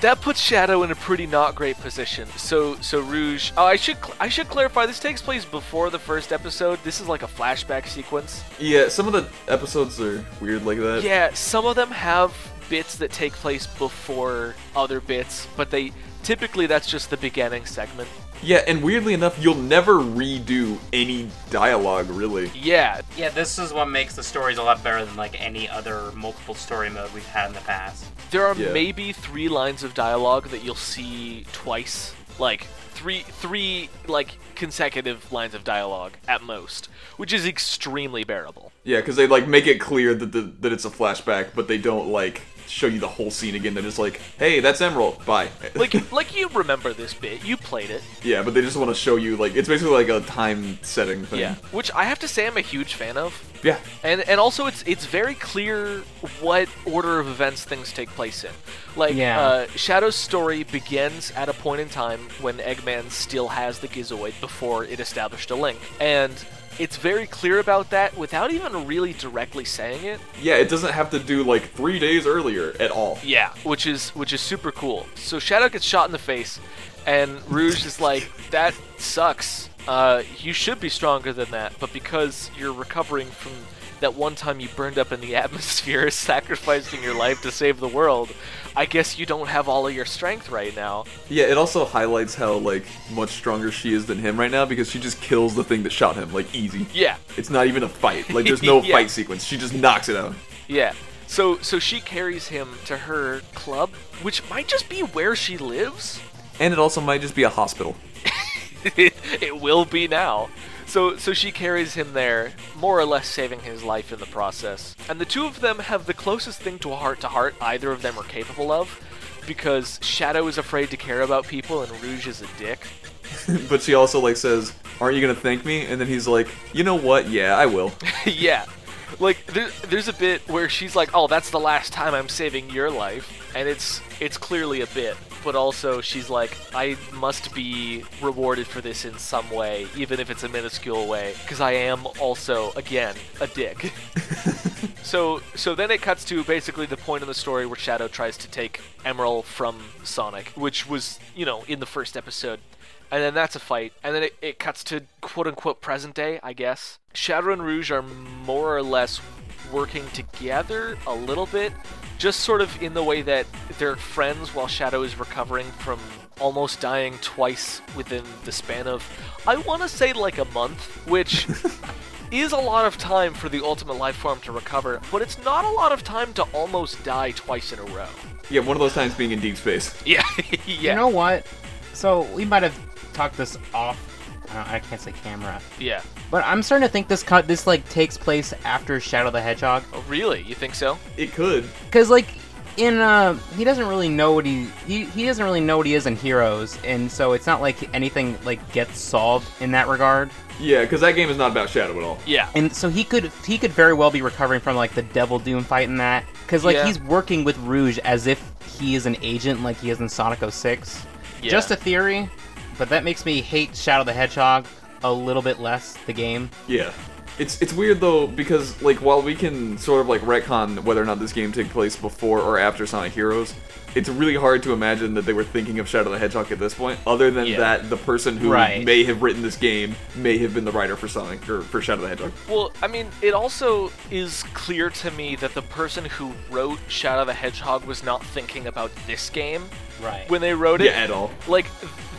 that puts Shadow in a pretty not great position. So so Rouge. Oh, I should cl- I should clarify. This takes place before the first episode. This is like a flashback sequence. Yeah, some of the episodes are weird like that. Yeah, some of them have bits that take place before other bits, but they typically that's just the beginning segment. Yeah, and weirdly enough, you'll never redo any dialogue, really. Yeah, Yeah, this is what makes the stories a lot better than like any other multiple story mode we've had in the past. there are Yeah. maybe three lines of dialogue that you'll see twice, like three three like consecutive lines of dialogue at most, which is extremely bearable. Yeah, because they like make it clear that the, that it's a flashback, but they don't like show you the whole scene again. They're just like, "Hey, that's Emerl. Bye." Like like you remember this bit, you played it. yeah, but they just want to show you like it's basically like a time setting thing. Yeah, which I have to say I'm a huge fan of. Yeah. And and also it's it's very clear what order of events things take place in. Like Yeah. uh, Shadow's story begins at a point in time when Eggman still has the Gizoid before it established a link. And it's very clear about that without even really directly saying it. Yeah, it doesn't have to do like three days earlier at all. Yeah, which is which is super cool. So Shadow gets shot in the face, and Rouge is like, "That sucks. Uh, you should be stronger than that, but because you're recovering from that one time you burned up in the atmosphere, sacrificing your life to save the world, I guess you don't have all of your strength right now." Yeah, it also highlights how like much stronger she is than him right now because she just kills the thing that shot him like easy. Yeah, It's not even a fight. Like there's no Yeah. fight sequence. She just knocks it out. yeah. So so she carries him to her club, which might just be where she lives. And it also might just be a hospital. it will be now. So, so she carries him there, more or less saving his life in the process. And the two of them have the closest thing to a heart to heart either of them are capable of, because Shadow is afraid to care about people and Rouge is a dick. but she also like says, "Aren't you gonna thank me?" And then he's like, "You know what? Yeah, I will." yeah. Like there, there's a bit where she's like, "Oh, that's the last time I'm saving your life," and it's it's clearly a bit, but also she's like, "I must be rewarded for this in some way, even if it's a minuscule way, because I am also again a dick." so so then it cuts to basically the point in the story where Shadow tries to take Emerl from Sonic, which was you know in the first episode. And then that's a fight. And then it, it cuts to quote unquote present day, I guess. Shadow and Rouge are more or less working together a little bit, just sort of in the way that they're friends while Shadow is recovering from almost dying twice within the span of, I want to say like a month, which is a lot of time for the ultimate life form to recover, but it's not a lot of time to almost die twice in a row. Yeah, one of those times being in deep space. Yeah, yeah. You know what? So we might have talked this off. Uh, I can't say camera, yeah. but I'm starting to think this cut this like takes place after Shadow the Hedgehog, Oh, really? You think so? It could. because like in uh he doesn't really know what he, he he doesn't really know what he is in Heroes, and so it's not like anything like gets solved in that regard. Yeah, because that game is not about Shadow at all. Yeah. And so he could he could very well be recovering from like the Devil Doom fight in that, because like Yeah. he's working with Rouge as if he is an agent, like he is in Sonic 06. Yeah. Just a theory, but that makes me hate Shadow the Hedgehog a little bit less the game. Yeah. It's it's weird though because like while we can sort of like retcon whether or not this game took place before or after Sonic Heroes, it's really hard to imagine that they were thinking of Shadow the Hedgehog at this point. Other than Yeah. that, the person who Right. may have written this game may have been the writer for Sonic or for Shadow the Hedgehog. Well, I mean, it also is clear to me that the person who wrote Shadow the Hedgehog was not thinking about this game Right. when they wrote it. Yeah, at all. Like,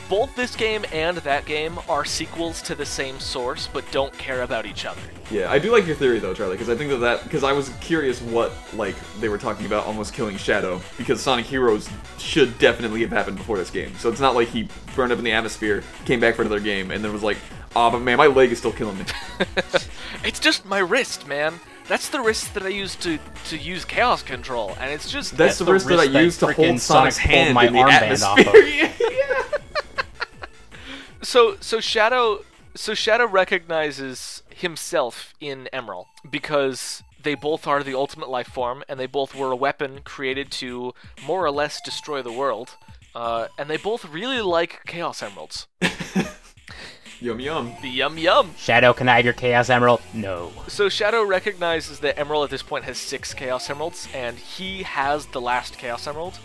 both this game and that game are sequels to the same source, but don't care about each other. Yeah, I do like your theory though, Charlie, because I think that that because I was curious what like they were talking about almost killing Shadow because Sonic Heroes should definitely have happened before this game. So it's not like he burned up in the atmosphere, came back for another game, and then was like, "Ah, but man, my leg is still killing me." It's just my wrist, man. That's the wrist that I use to to use chaos control, and it's just That's That's the the wrist that I used to hold Sonic's hand my in the armband off atmosphere. of. yeah. So so Shadow so Shadow recognizes himself in Emerl because they both are the ultimate life form, and they both were a weapon created to more or less destroy the world. Uh, and they both really like Chaos Emeralds. Yum yum. The yum yum. Shadow, can I have your Chaos Emerald? No. So Shadow recognizes that Emerl at this point has six Chaos Emeralds, and he has the last Chaos Emerald.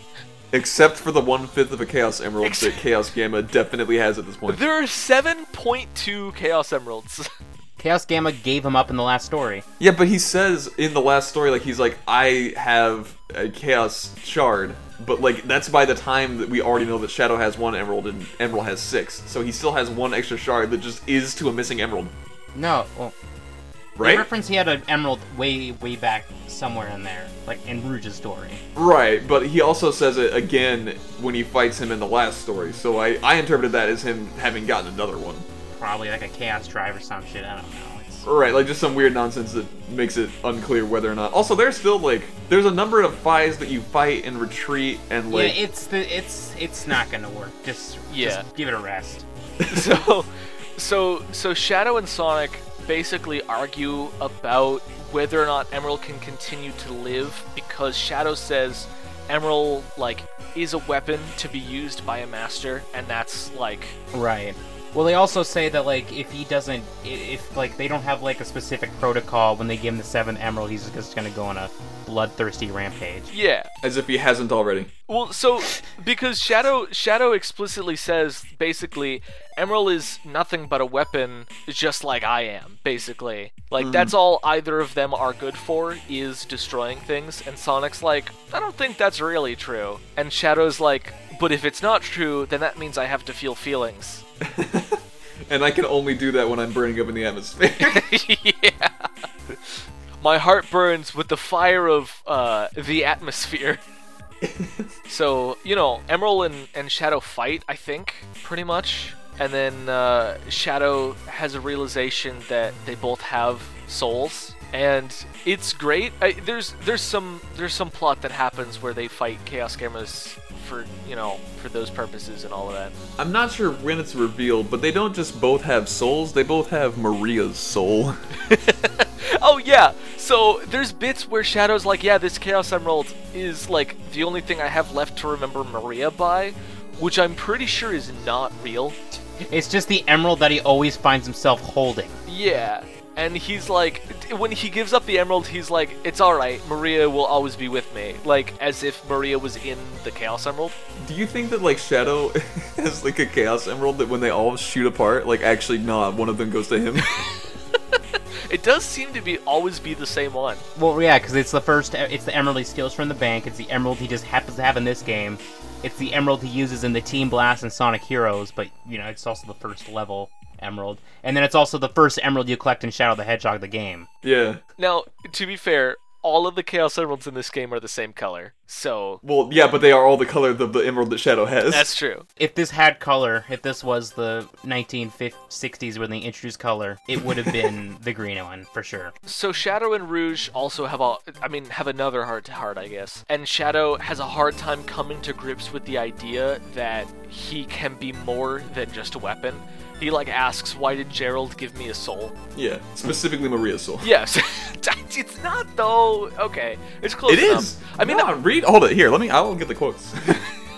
Except for the one fifth of a Chaos Emerald Ex- that Chaos Gamma definitely has at this point. There are 7.2 Chaos Emeralds. Chaos Gamma gave him up in the last story. Yeah, but he says in the last story, like he's like, I have a Chaos Shard, but like that's by the time that we already know that Shadow has one Emerald and Emerl has six, so he still has one extra shard that just is to a missing Emerald, No. Well, They right? reference he had an emerald way, way back somewhere in there, like in Rouge's story. Right, but he also says it again when he fights him in the last story, so I I interpreted that as him having gotten another one. Probably like a Chaos Drive or some shit. I don't know. It's... Right, like just some weird nonsense that makes it unclear whether or not. Also, there's still like there's a number of Phis that you fight and retreat and like yeah, it's the it's it's not gonna work. Just Yeah. just give it a rest. so, so, so Shadow and Sonic basically argue about whether or not Emerl can continue to live because Shadow says Emerl like is a weapon to be used by a master, and that's like Right. Well, they also say that like if he doesn't, if like they don't have like a specific protocol when they give him the seventh emerald, he's just gonna go on a bloodthirsty rampage. yeah. as if he hasn't already. Well, so because Shadow Shadow explicitly says basically Emerl is nothing but a weapon, just like I am. Basically, like that's mm. all either of them are good for is destroying things. And Sonic's like, I don't think that's really true. And Shadow's like, but if it's not true, then that means I have to feel feelings. And I can only do that when I'm burning up in the atmosphere. yeah. My heart burns with the fire of uh, the atmosphere. so, you know, Emerl and, and Shadow fight, I think, pretty much. And then uh, Shadow has a realization that they both have souls. And it's great. I, there's there's some there's some plot that happens where they fight Chaos Gammas for you know for those purposes and all of that. I'm not sure when it's revealed, but they don't just both have souls, they both have Maria's soul. Oh yeah. So there's bits where Shadow's like, yeah, this Chaos Emerald is like the only thing I have left to remember Maria by, which I'm pretty sure is not real. It's just the emerald that he always finds himself holding. Yeah. And he's like, when he gives up the emerald, he's like, it's alright, Maria will always be with me. Like, as if Maria was in the Chaos Emerald. Do you think that like Shadow has like a Chaos Emerald that when they all shoot apart, like actually not one of them goes to him? It does seem to be always be the same one. Well, yeah, because it's the first. It's the emerald he steals from the bank. It's the emerald he just happens to have in this game. It's the emerald he uses in the Team Blast and Sonic Heroes, but you know it's also the first level emerald, and then it's also the first emerald you collect in Shadow the Hedgehog the game. yeah. Now, to be fair, all of the Chaos Emeralds in this game are the same color. So, Well, yeah, but they are all the color of the emerald that Shadow has. that's true. If this had color, if this was the 1960s when they introduced color, it would have been the green one for sure. So Shadow and Rouge also have a, I mean, have another heart to heart, I guess. And Shadow has a hard time coming to grips with the idea that he can be more than just a weapon. He like asks, "Why did Gerald give me a soul?" Yeah, specifically Maria's soul. Yes, it's not though. Okay, it's close It enough. is. I mean, no, read. Hold it here. Let me. I will get the quotes.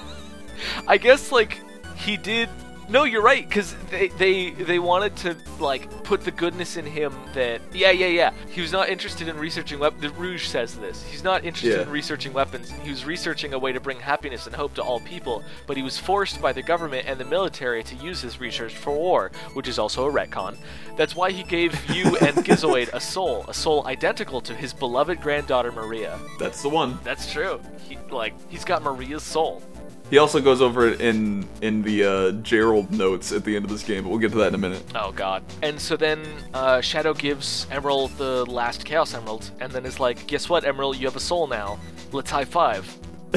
I guess like he did No, you're right, because they, they they wanted to like put the goodness in him that yeah yeah yeah he was not interested in researching weapons. The Rouge says this. He's not interested Yeah. in researching weapons. He was researching a way to bring happiness and hope to all people, but he was forced by the government and the military to use his research for war, which is also a retcon. That's why he gave you and Gizoid a soul, a soul identical to his beloved granddaughter Maria. That's the one. That's true. He like he's got Maria's soul. He also goes over it in in the uh, Gerald notes at the end of this game, but we'll get to that in a minute. Oh god. And so then uh, Shadow gives Emerl the last Chaos Emerald, and then is like, guess what, Emerl, you have a soul now. Let's high five.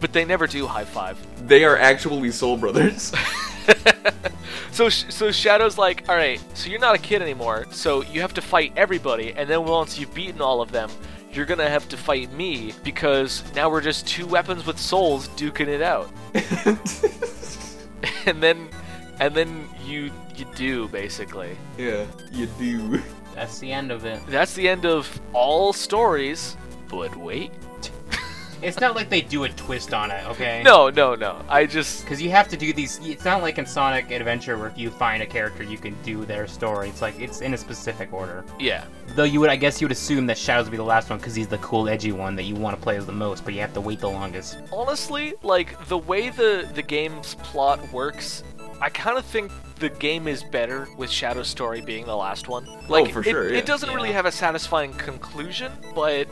but they never do high five. They are actually soul brothers. So so Shadow's like, all right, so you're not a kid anymore. So you have to fight everybody, and then once you've beaten all of them, you're gonna have to fight me because now we're just two weapons with souls duking it out. and then and then you you do basically. yeah, you do. That's the end of it. That's the end of all stories. But wait. It's not like they do a twist on it, okay? No, no, no. I just Because you have to do these. It's not like in Sonic Adventure where if you find a character, you can do their story. It's like it's in a specific order. yeah. Though you would, I guess, you would assume that Shadows would be the last one because he's the cool, edgy one that you want to play as the most, but you have to wait the longest. Honestly, like the way the the game's plot works, I kind of think the game is better with Shadow Story being the last one. Oh, like Oh, for it, sure, yeah. it doesn't really have a satisfying conclusion, but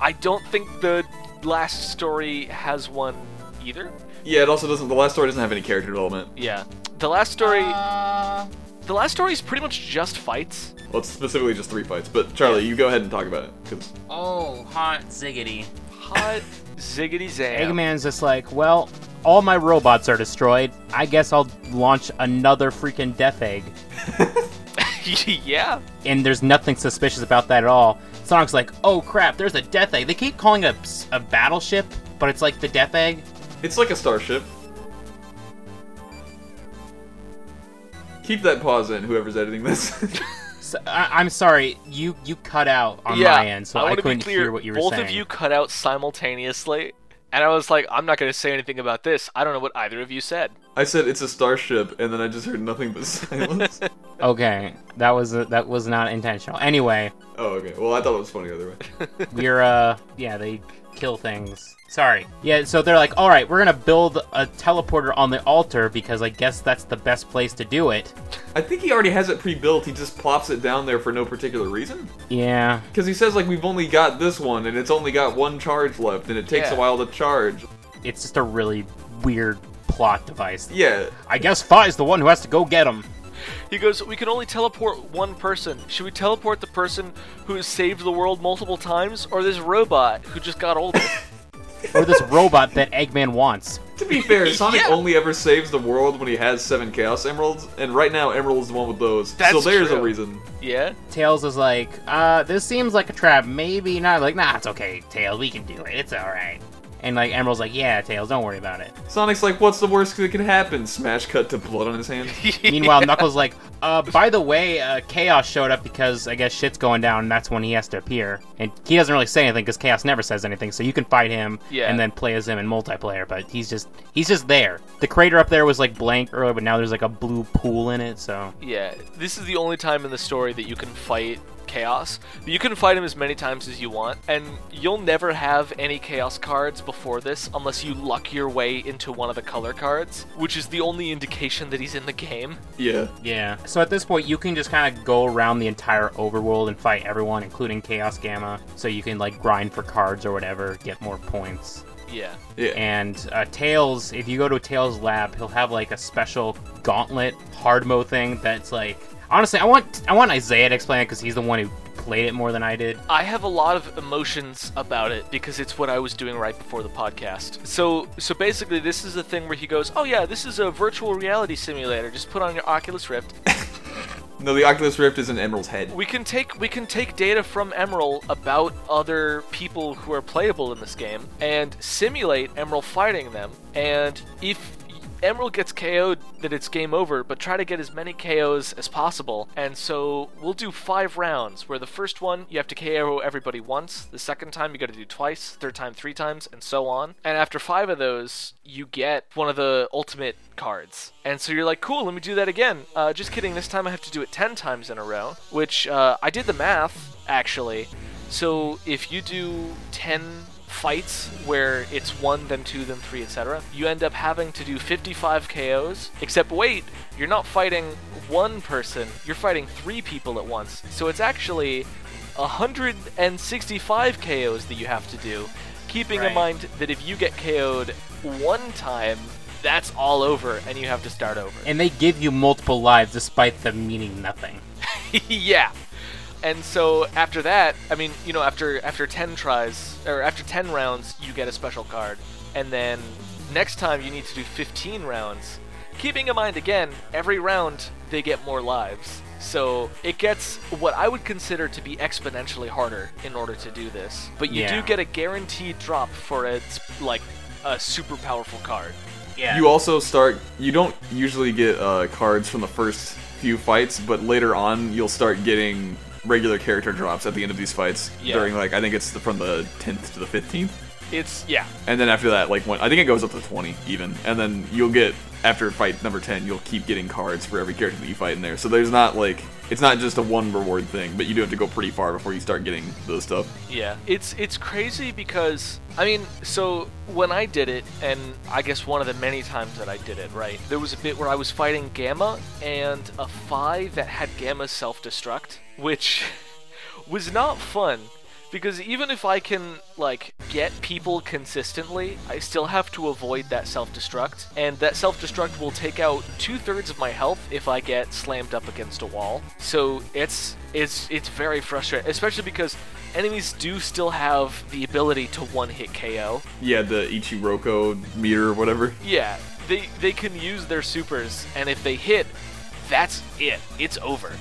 I don't think the last story has one either. Yeah, it also doesn't. The last story doesn't have any character development. Yeah. The last story Uh, the last story is pretty much just fights. Well, it's specifically just three fights. But Charlie, you go ahead and talk about it, because oh, hot ziggity. Hot ziggity zam. Eggman's just like, well, all my robots are destroyed. I guess I'll launch another freaking Death Egg. yeah. And there's nothing suspicious about that at all. Sonic's like, oh crap, there's a Death Egg. They keep calling it a, a battleship, but it's like the Death Egg. it's like a starship. Keep that pause in, whoever's editing this. So, I, I'm sorry, you you cut out on yeah. my end, so I, want to couldn't clear. hear what you were both saying. Both of you cut out simultaneously, and I was like, I'm not going to say anything about this. I don't know what either of you said. I said it's a starship, and then I just heard nothing but silence. Okay, that was that was not intentional. Anyway, oh, okay. Well, I thought it was funny the other way. we're uh yeah they kill things. Sorry. Yeah, so they're like, all right, we're gonna build a teleporter on the altar because I guess that's the best place to do it. I think he already has it pre-built. He just plops it down there for no particular reason. Yeah. Because he says like we've only got this one, and it's only got one charge left, and it takes Yeah. a while to charge. It's just a really weird plot device. Yeah, I guess Fi's the one who has to go get him. He goes, We can only teleport one person. Should we teleport the person who has saved the world multiple times, or this robot who just got older? Or this robot that Eggman wants. To be fair, Sonic Yeah. only ever saves the world when he has seven Chaos Emeralds, and right now Emerl is the one with those. so That's there's a reason. yeah? Tails is like, uh, this seems like a trap. Maybe not. Like, nah, it's okay, Tails. We can do it. It's alright. And like Emerl's like, yeah, Tails, don't worry about it. Sonic's like, what's the worst that could happen? Smash cut to blood on his hand. Meanwhile, Knuckles like, uh, by the way, uh, Chaos showed up because I guess shit's going down, and that's when he has to appear. And he doesn't really say anything because Chaos never says anything, so you can fight him Yeah. and then play as him in multiplayer. But he's just he's just there. The crater up there was like blank earlier, but now there's like a blue pool in it. So Yeah, this is the only time in the story that you can fight Chaos. But you can fight him as many times as you want, and you'll never have any Chaos cards before this unless you luck your way into one of the color cards, which is the only indication that he's in the game. Yeah. yeah. So at this point, you can just kind of go around the entire overworld and fight everyone, including Chaos Gamma. So you can like grind for cards or whatever, get more points. Yeah. Yeah. And uh, Tails, if you go to Tails' lab, he'll have like a special gauntlet hard mode thing that's like. Honestly, I want I want Isaiah to explain it because he's the one who played it more than I did. I have a lot of emotions about it because it's what I was doing right before the podcast. So, so basically, this is a thing where he goes, "Oh yeah, this is a virtual reality simulator. Just put on your Oculus Rift. No, the Oculus Rift is in Emerl's head. We can take we can take data from Emerl about other people who are playable in this game and simulate Emerl fighting them. And if Emerl gets KO'd, that it's game over, but try to get as many KOs as possible. And so we'll do five rounds, where the first one you have to KO everybody once, the second time you got to do twice, third time three times, and so on. And after five of those, you get one of the ultimate cards. And so you're like, cool, let me do that again. Uh, just kidding, this time I have to do it 10 times in a row, which uh, I did the math, actually. So if you do 10 fights where it's 1, then 2, then 3, etc., you end up having to do 55 KOs. Except wait, you're not fighting one person, you're fighting three people at once. So it's actually 165 KOs that you have to do, keeping in mind that if you get KO'd one time, that's all over and you have to start over. And they give you multiple lives despite them meaning nothing. yeah. And so after that, I mean, you know, after after 10 tries or after 10 rounds, you get a special card. And then next time you need to do 15 rounds. Keeping in mind again, every round they get more lives. So it gets what I would consider to be exponentially harder in order to do this. But you Yeah. do get a guaranteed drop for a like a super powerful card. Yeah. You also start. You don't usually get uh, cards from the first few fights, but later on you'll start getting regular character drops at the end of these fights. Yeah. During like I think it's the, from the 10th to the 15th, It's yeah. and then after that, like when I think it goes up to 20 even, and then you'll get after fight number 10, you'll keep getting cards for every character that you fight in there. So there's not like it's not just a one reward thing, but you do have to go pretty far before you start getting those stuff. Yeah, it's it's crazy because I mean, so when I did it, and I guess one of the many times that I did it, right, there was a bit where I was fighting Gamma and a Phi that had Gamma self-destruct, which was not fun because even if I can like get people consistently, I still have to avoid that self-destruct, and that self-destruct will take out two thirds of my health if I get slammed up against a wall. So it's it's it's very frustrating, especially because enemies do still have the ability to one-hit KO. Yeah, the Ichiroko meter or whatever. Yeah, they they can use their supers, and if they hit, that's it. It's over.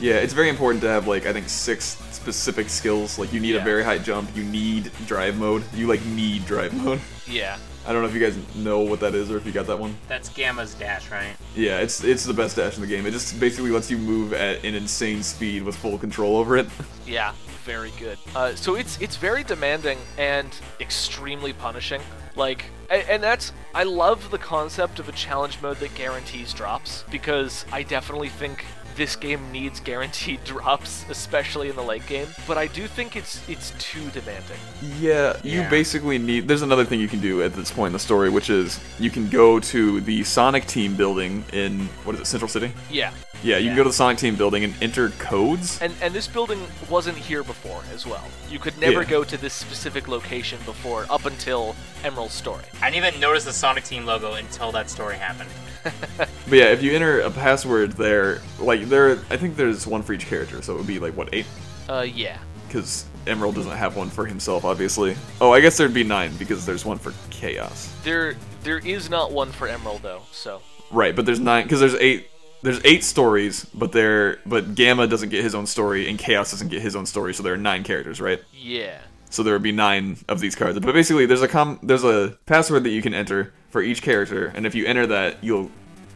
Yeah, it's very important to have like I think six specific skills. Like you need Yeah. a very high jump, you need drive mode. You like need drive mode. Yeah. I don't know if you guys know what that is or if you got that one. That's Gamma's dash, right? Yeah, it's it's the best dash in the game. It just basically lets you move at an insane speed with full control over it. Yeah, very good. Uh, so it's it's very demanding and extremely punishing. Like, and, and that's I love the concept of a challenge mode that guarantees drops because I definitely think this game needs guaranteed drops, especially in the late game. But I do think it's it's too demanding. Yeah, you Yeah. basically need. There's another thing you can do at this point in the story, which is you can go to the Sonic Team building in what is it, Central City? Yeah, Yeah, you can go to the Sonic Team building and enter codes. and and this building wasn't here before as well. You could never Yeah. go to this specific location before up until Emerl's story. I didn't even notice the Sonic Team logo until that story happened. But yeah, if you enter a password there, like there, I think there's one for each character, so it would be like what eight? Uh, yeah. Because Emerl doesn't have one for himself, obviously. Oh, I guess there'd be nine because there's one for Chaos. There there is not one for Emerl though, so Right, but there's nine because there's eight. There's eight stories, but there, but Gamma doesn't get his own story, and Chaos doesn't get his own story. So there are nine characters, right? yeah. So there would be nine of these cards. But basically, there's a com- there's a password that you can enter for each character, and if you enter that, you'll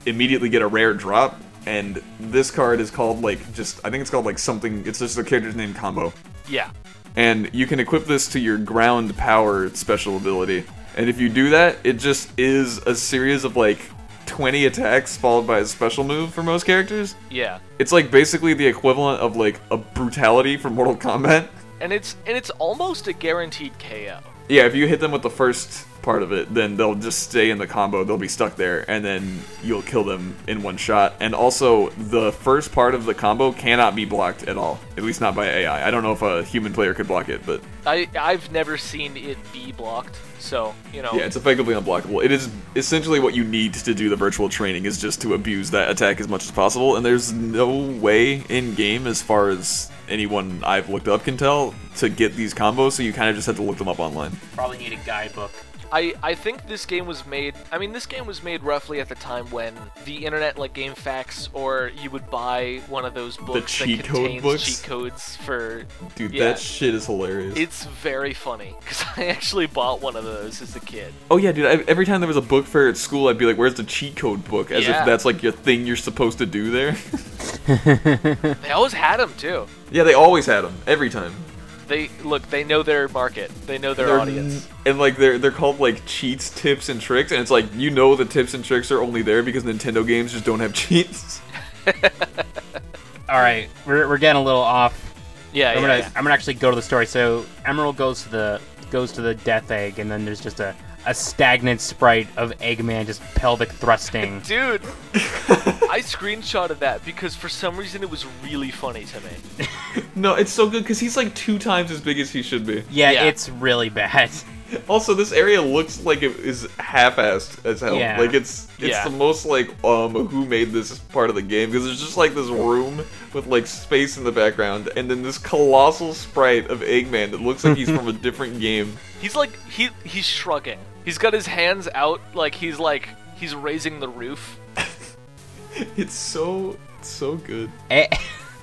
immediately get a rare drop. And this card is called like just I think it's called like something. It's just a character's name combo, Yeah. and you can equip this to your ground power special ability. And if you do that, it just is a series of like 20 attacks followed by a special move for most characters. Yeah. It's like basically the equivalent of like a brutality from Mortal Kombat. And it's and it's almost a guaranteed KO. Yeah, if you hit them with the first part of it, then they'll just stay in the combo. They'll be stuck there, and then you'll kill them in one shot. And also, the first part of the combo cannot be blocked at all. At least not by AI. I don't know if a human player could block it, but I I've never seen it be blocked. So, you know, yeah, it's effectively unblockable. It is essentially what you need to do the virtual training is just to abuse that attack as much as possible. And there's no way in game, as far as anyone I've looked up can tell, to get these combos. So you kind of just have to look them up online. Probably need a guidebook. I, I think this game was made. I mean, this game was made roughly at the time when the internet, like GameFAQs, or you would buy one of those books cheat that code contains books? cheat codes for. Dude, Yeah. that shit is hilarious. It's very funny because I actually bought one of those as a kid. oh yeah, dude. I, every time there was a book fair at school, I'd be like, "Where's the cheat code book?" As Yeah. if that's like your thing you're supposed to do there. They always had them too. yeah, they always had them every time. They look. They know their market. They know their They're audience. and like they're they're called like cheats, tips, and tricks, and it's like you know the tips and tricks are only there because Nintendo games just don't have cheats. All right, we're, we're getting a little off. Yeah, I'm yeah. gonna yeah. I'm gonna actually go to the story. So Emerl goes to the goes to the Death Egg, and then there's just a, a stagnant sprite of Eggman just pelvic thrusting. Dude, I screenshotted that because for some reason it was really funny to me. no, it's so good because he's like two times as big as he should be. yeah, Yeah. it's really bad. Also, this area looks like it is half-assed as hell. Yeah. Like it's it's Yeah. the most like um who made this part of the game because there's just like this room with like space in the background and then this colossal sprite of Eggman that looks like he's from a different game. He's like he he's shrugging. He's got his hands out like he's like he's raising the roof. It's so so good. Eh.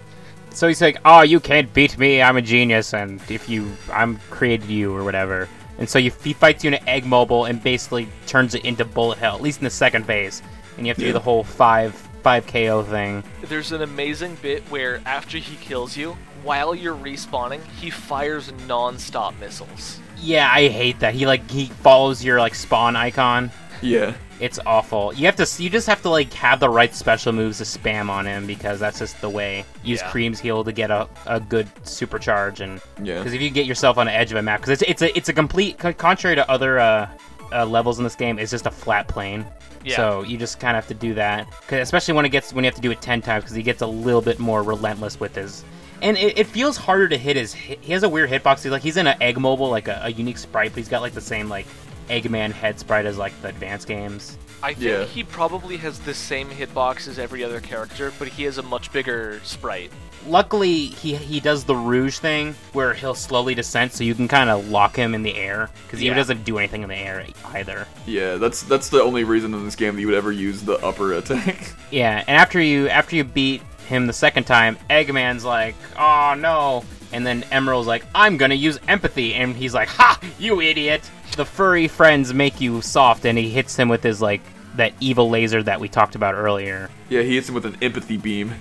so he's like, "Oh, you can't beat me. I'm a genius, and if you, I'm created you or whatever." And so you, he fights you in an egg mobile and basically turns it into bullet hell, at least in the second phase. And you have to do the whole five five KO thing. There's an amazing bit where after he kills you, while you're respawning, he fires non-stop missiles. Yeah, I hate that. He like he follows your like spawn icon. Yeah. It's awful. You have to you just have to like have the right special moves to spam on him because that's just the way. Use Yeah. Cream's heal to get a, a good supercharge and Yeah. because if you get yourself on the edge of a map because it's it's a it's a complete contrary to other uh, uh, levels in this game it's just a flat plane. Yeah. So you just kind of have to do that, especially when it gets when you have to do it ten times because he gets a little bit more relentless with his. And it, it feels harder to hit his. He has a weird hitbox. He's like he's in an egg mobile, like a, a unique sprite, but he's got like the same like Eggman head sprite as like the advanced games. I think Yeah. he probably has the same hitbox as every other character, but he has a much bigger sprite. Luckily, he he does the rouge thing where he'll slowly descend, so you can kind of lock him in the air because he doesn't do anything in the air either. Yeah, that's that's the only reason in this game that you would ever use the upper attack. Yeah, and after you after you beat him the second time, Eggman's like, "Oh no!" And then Emerl's like, "I'm gonna use empathy," and he's like, "Ha! You idiot!" The furry friends make you soft, and he hits him with his like that evil laser that we talked about earlier. yeah, he hits him with an empathy beam.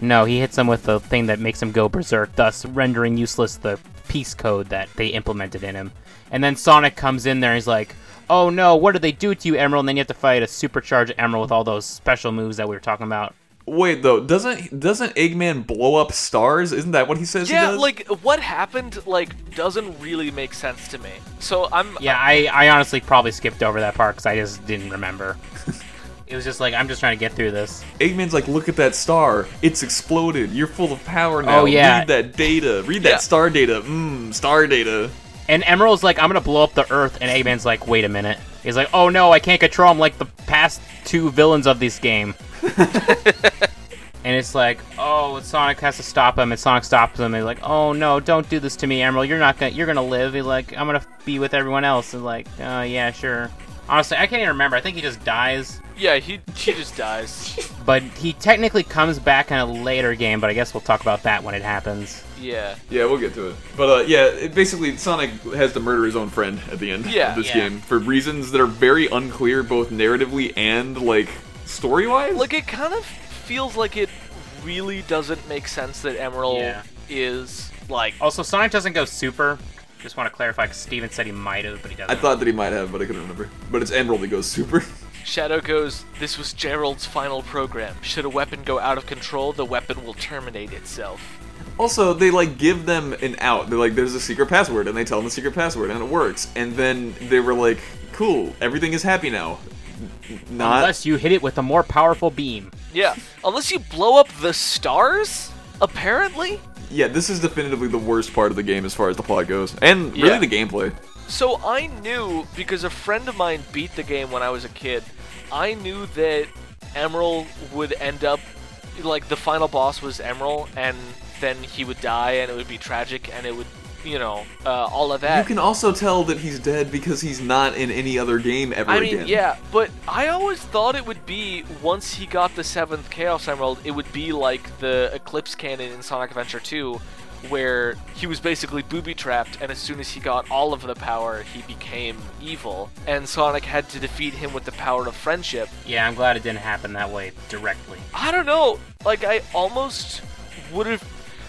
No, he hits him with the thing that makes him go berserk, thus rendering useless the peace code that they implemented in him. And then Sonic comes in there and he's like, Oh no, what did they do to you, Emerl? And then you have to fight a supercharged Emerl with all those special moves that we were talking about. Wait though, doesn't doesn't Eggman blow up stars? Isn't that what he says? he Yeah, does? like what happened like doesn't really make sense to me. So I'm Yeah, I, I honestly probably skipped over that part because I just didn't remember. it was just like, I'm just trying to get through this. Eggman's like, look at that star. It's exploded. You're full of power now. Oh, yeah. Read that data. Read that Yeah. star data. Mmm, star data. And Emerl's like, I'm gonna blow up the Earth, and Eggman's like, wait a minute. He's like, oh no, I can't control him like the past two villains of this game. and it's like, oh, Sonic has to stop him, and Sonic stops him, and he's like, oh no, don't do this to me, Emerl. You're not gonna, you're gonna live. He's like, I'm gonna be with everyone else. And like, uh, yeah, sure. Honestly, I can't even remember. I think he just dies. yeah, he he just dies. But he technically comes back in a later game, but I guess we'll talk about that when it happens. Yeah. Yeah, we'll get to it. But uh, yeah, it basically Sonic has to murder his own friend at the end Yeah. of this Yeah. game for reasons that are very unclear, both narratively and like story-wise. Like it kind of feels like it really doesn't make sense that Emerl Yeah. is like Also, Sonic doesn't go super. Just want to clarify, because Steven said he might have, but he doesn't. I thought that he might have, but I couldn't remember. But it's Emerl that goes super. Shadow goes, This was Gerald's final program. Should a weapon go out of control, the weapon will terminate itself. Also, they like give them an out. They're like, "There's a secret password," and they tell them the secret password, and it works. And then they were like, "Cool, everything is happy now." Not Unless you hit it with a more powerful beam. Yeah. Unless you blow up the stars, apparently. Yeah. This is definitively the worst part of the game as far as the plot goes, and really Yeah. the gameplay. So I knew because a friend of mine beat the game when I was a kid. I knew that Emerl would end up like the final boss was Emerl and then he would die and it would be tragic and it would you know, uh, all of that. You can also tell that he's dead because he's not in any other game ever I mean, again. yeah, but I always thought it would be once he got the seventh Chaos Emerald, it would be like the Eclipse Cannon in Sonic Adventure 2, where he was basically booby trapped, and as soon as he got all of the power, he became evil, and Sonic had to defeat him with the power of friendship. Yeah, I'm glad it didn't happen that way directly. I don't know, like, I almost would have,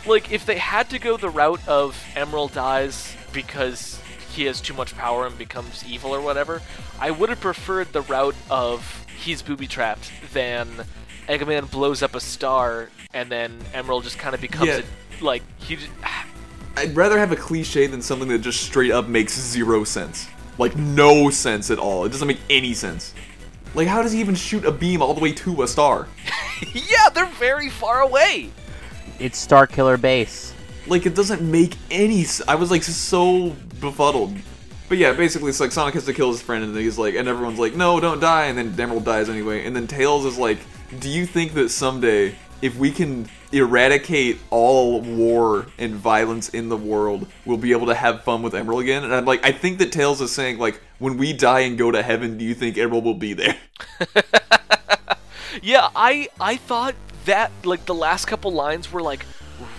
like, if they had to go the route of Emerl dies because he has too much power and becomes evil or whatever, I would have preferred the route of he's booby trapped than Eggman blows up a star and then Emerl just kind of becomes Yeah. a, like he. I'd rather have a cliche than something that just straight up makes zero sense. Like no sense at all. It doesn't make any sense. Like how does he even shoot a beam all the way to a star? yeah, they're very far away. It's Star Killer Base. Like it doesn't make any. s- I was like so befuddled. But yeah, basically it's like Sonic has to kill his friend, and then he's like, and everyone's like, no, don't die, and then Emerl dies anyway, and then Tails is like, do you think that someday, if we can eradicate all war and violence in the world, we'll be able to have fun with Emerl again? And I'm like, I think that Tails is saying like, when we die and go to heaven, do you think Emerl will be there? Yeah, I I thought that like the last couple lines were like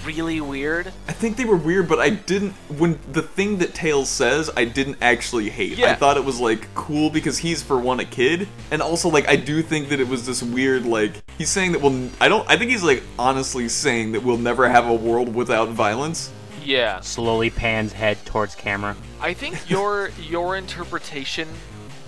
really weird. I think they were weird, but I didn't. When the thing that Tails says, I didn't actually hate. I thought it was like cool because he's for one a kid, and also like I do think that it was this weird like he's saying that we'll. I don't. I think he's like honestly saying that we'll never have a world without violence. Yeah. Slowly pans head towards camera. I think your your interpretation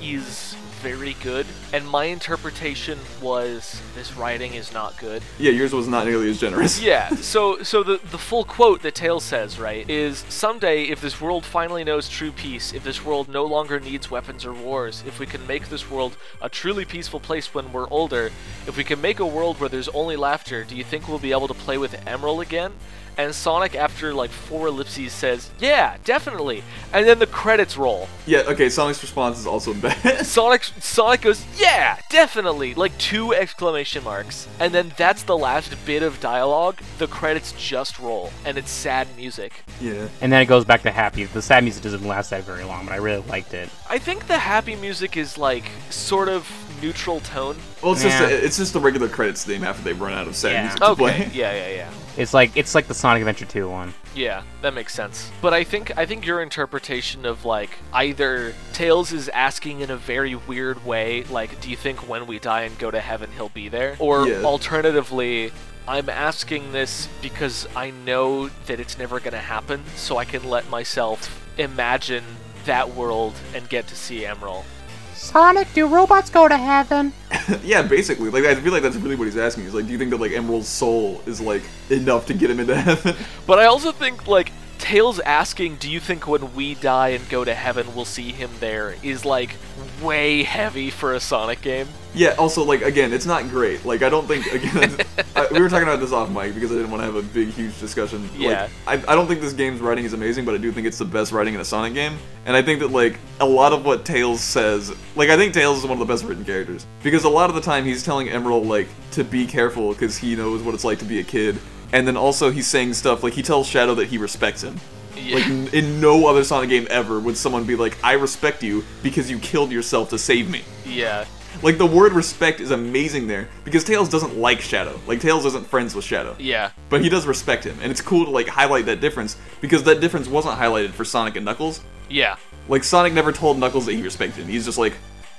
is very good, and my interpretation was this writing is not good. Yeah, yours was not nearly as generous. Yeah, so so the the full quote that Tails says, right, is someday if this world finally knows true peace, if this world no longer needs weapons or wars, if we can make this world a truly peaceful place when we're older, if we can make a world where there's only laughter, do you think we'll be able to play with Emerl again? And Sonic, after like four ellipses, says, "Yeah, definitely." And then the credits roll. Yeah. Okay. Sonic's response is also bad. Sonic Sonic goes, "Yeah, definitely!" Like two exclamation marks. And then that's the last bit of dialogue. The credits just roll and it's sad music. yeah. And then it goes back to happy. The sad music doesn't last that very long, but I really liked it. I think the happy music is like sort of neutral tone. Well, it's just Yeah. a, it's just the regular credits theme after they've run out of sad Yeah. music to Okay. play. yeah, yeah, yeah. It's like it's like the Sonic Adventure 2 one. Yeah, that makes sense. But I think I think your interpretation of like either Tails is asking in a very weird way, like, do you think when we die and go to heaven he'll be there? Or Yeah. alternatively, I'm asking this because I know that it's never gonna happen, so I can let myself imagine that world and get to see Emerl. Sonic, do robots go to heaven? yeah, basically. Like I feel like that's really what he's asking. He's like, do you think that like Emerl's soul is like enough to get him into heaven? But I also think like Tails asking, "Do you think when we die and go to heaven we'll see him there?" is like way heavy for a Sonic game. Yeah. Also, like again, it's not great. Like I don't think again. I, we were talking about this off mic because I didn't want to have a big, huge discussion. Yeah. Like, I, I don't think this game's writing is amazing, but I do think it's the best writing in a Sonic game. And I think that like a lot of what Tails says, like I think Tails is one of the best written characters because a lot of the time he's telling Emerl like to be careful because he knows what it's like to be a kid. And then also he's saying stuff like he tells Shadow that he respects him. Yeah. Like n- in no other Sonic game ever would someone be like, "I respect you because you killed yourself to save me." yeah. Like the word respect is amazing there because Tails doesn't like Shadow. Like Tails isn't friends with Shadow. Yeah. But he does respect him, and it's cool to like highlight that difference because that difference wasn't highlighted for Sonic and Knuckles. Yeah. Like Sonic never told Knuckles that he respected him. He's just like,